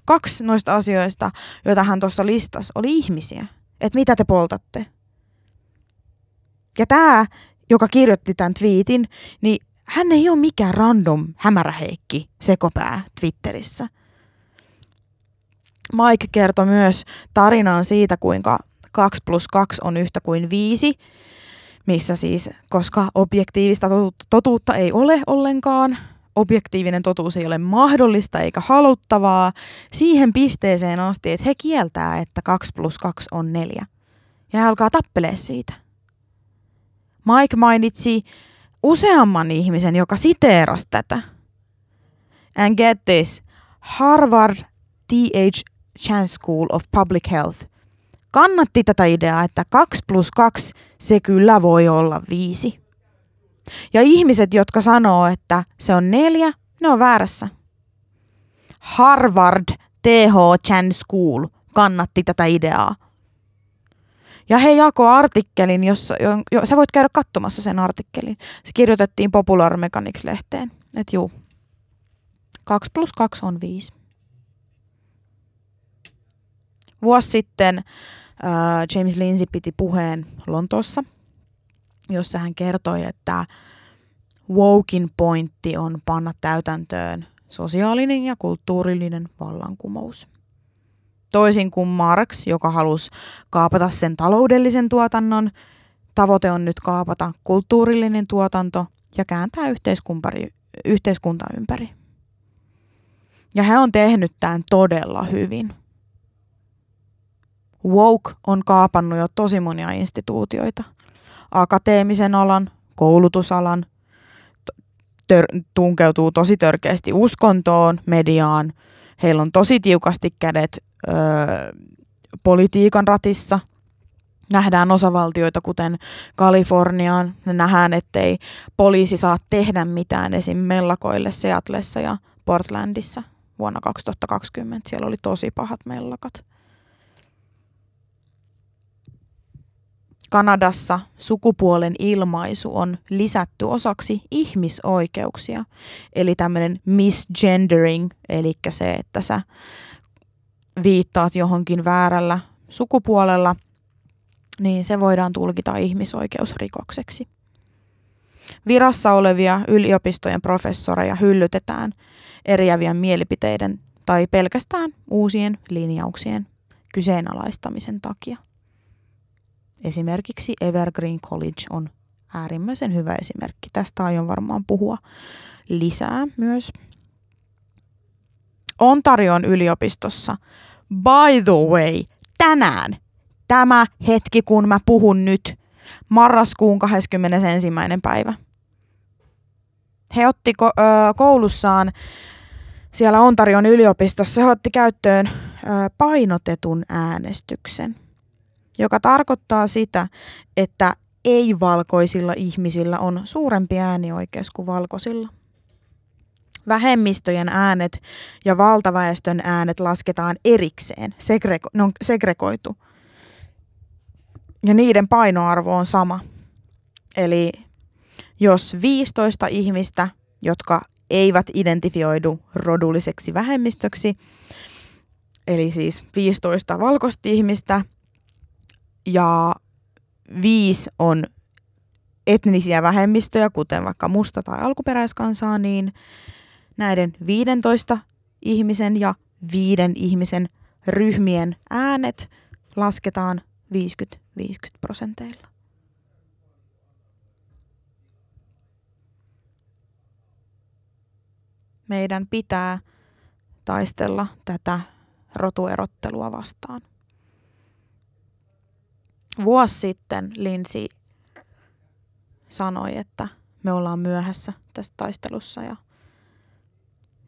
kaksi noista asioista, joita hän tuossa listasi, oli ihmisiä. että mitä te poltatte. Ja tämä, joka kirjoitti tämän twiitin, niin hän ei ole mikään random hämäräheikki sekopää Twitterissä. Mike kertoi myös tarinan siitä, kuinka 2 plus 2 on yhtä kuin 5, missä siis, koska objektiivista totuutta ei ole ollenkaan, objektiivinen totuus ei ole mahdollista eikä haluttavaa, siihen pisteeseen asti, että he kieltää, että 2 plus 2 on 4. Ja he alkaa tappelee siitä. Mike mainitsi useamman ihmisen, joka siteerasi tätä. And get this, Harvard T.H. Chan School of Public Health kannatti tätä ideaa, että 2 plus 2 se kyllä voi olla 5. Ja ihmiset, jotka sanoo, että se on neljä, ne on väärässä. Harvard T.H. Chan School kannatti tätä ideaa. Ja he jako artikkelin, jossa, jo, jo, sä voit käydä katsomassa sen artikkelin. Se kirjoitettiin Popular Mechanics-lehteen. Että juu, 2 plus 2 on 5. Vuosi sitten äh, James Lindsay piti puheen Lontoossa, jossa hän kertoi, että wokin pointti on panna täytäntöön sosiaalinen ja kulttuurillinen vallankumous. Toisin kuin Marx, joka halusi kaapata sen taloudellisen tuotannon, tavoite on nyt kaapata kulttuurillinen tuotanto ja kääntää yhteiskunta ympäri. Ja he on tehnyt tämän todella hyvin. Woke on kaapannut jo tosi monia instituutioita. Akateemisen alan, koulutusalan, tör- tunkeutuu tosi törkeästi uskontoon, mediaan. Heillä on tosi tiukasti kädet öö, politiikan ratissa. Nähdään osavaltioita, kuten Kaliforniaan. Nähdään, ettei poliisi saa tehdä mitään esim. mellakoille Seatlessa ja Portlandissa vuonna 2020. Siellä oli tosi pahat mellakat. Kanadassa sukupuolen ilmaisu on lisätty osaksi ihmisoikeuksia, eli tämmöinen misgendering, eli se, että sä viittaat johonkin väärällä sukupuolella, niin se voidaan tulkita ihmisoikeusrikokseksi. Virassa olevia yliopistojen professoreja hyllytetään eriävien mielipiteiden tai pelkästään uusien linjauksien kyseenalaistamisen takia. Esimerkiksi Evergreen College on äärimmäisen hyvä esimerkki. Tästä aion varmaan puhua lisää myös. Ontarion yliopistossa, by the way, tänään, tämä hetki kun mä puhun nyt, marraskuun 21. päivä. He otti ko- ö, koulussaan siellä Ontarion yliopistossa, he otti käyttöön ö, painotetun äänestyksen joka tarkoittaa sitä, että ei-valkoisilla ihmisillä on suurempi äänioikeus kuin valkoisilla. Vähemmistöjen äänet ja valtaväestön äänet lasketaan erikseen, segrego- ne on segregoitu. Ja niiden painoarvo on sama. Eli jos 15 ihmistä, jotka eivät identifioidu rodulliseksi vähemmistöksi, eli siis 15 valkoista ihmistä ja viisi on etnisiä vähemmistöjä, kuten vaikka musta tai alkuperäiskansaa, niin näiden 15 ihmisen ja viiden ihmisen ryhmien äänet lasketaan 50-50 prosenteilla. Meidän pitää taistella tätä rotuerottelua vastaan vuosi sitten Linsi sanoi, että me ollaan myöhässä tässä taistelussa ja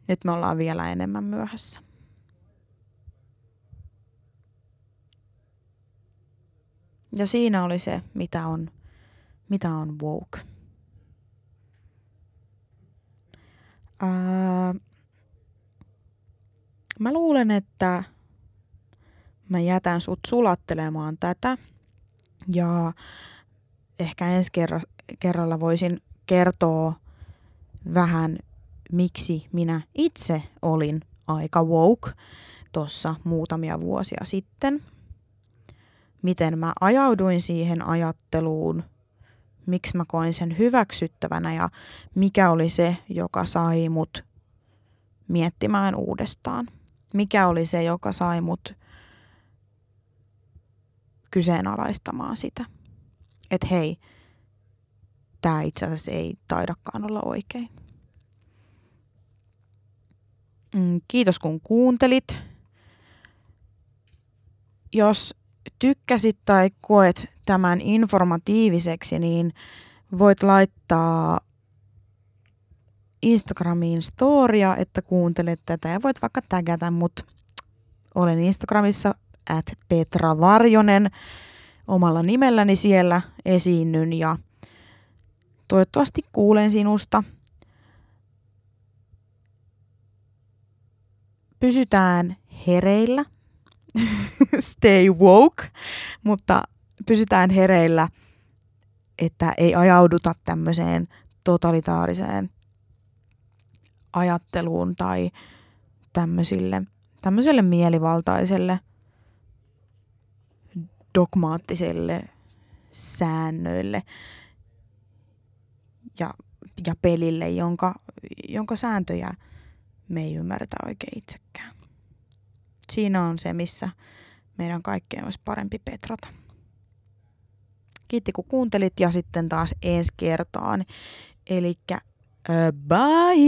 nyt me ollaan vielä enemmän myöhässä. Ja siinä oli se, mitä on, mitä on woke. Ää, mä luulen, että mä jätän sut sulattelemaan tätä ja ehkä ensi kerra, kerralla voisin kertoa vähän, miksi minä itse olin aika woke tuossa muutamia vuosia sitten. miten mä ajauduin siihen ajatteluun, miksi mä koin sen hyväksyttävänä ja mikä oli se, joka sai mut miettimään uudestaan. Mikä oli se, joka sai mut kyseenalaistamaan sitä. Että hei, tämä itse asiassa ei taidakaan olla oikein. Mm, kiitos kun kuuntelit. Jos tykkäsit tai koet tämän informatiiviseksi, niin voit laittaa Instagramiin storia, että kuuntelet tätä ja voit vaikka tägätä mut. Olen Instagramissa at Petra Varjonen omalla nimelläni siellä esiinnyn ja toivottavasti kuulen sinusta. Pysytään hereillä stay woke, mutta pysytään hereillä, että ei ajauduta tämmöiseen totalitaariseen ajatteluun tai tämmöisille, tämmöiselle mielivaltaiselle dogmaattiselle säännöille ja, ja pelille, jonka, jonka sääntöjä me ei ymmärretä oikein itsekään siinä on se, missä meidän kaikkeen olisi parempi petrata. Kiitti kun kuuntelit ja sitten taas ensi kertaan. Elikkä bye!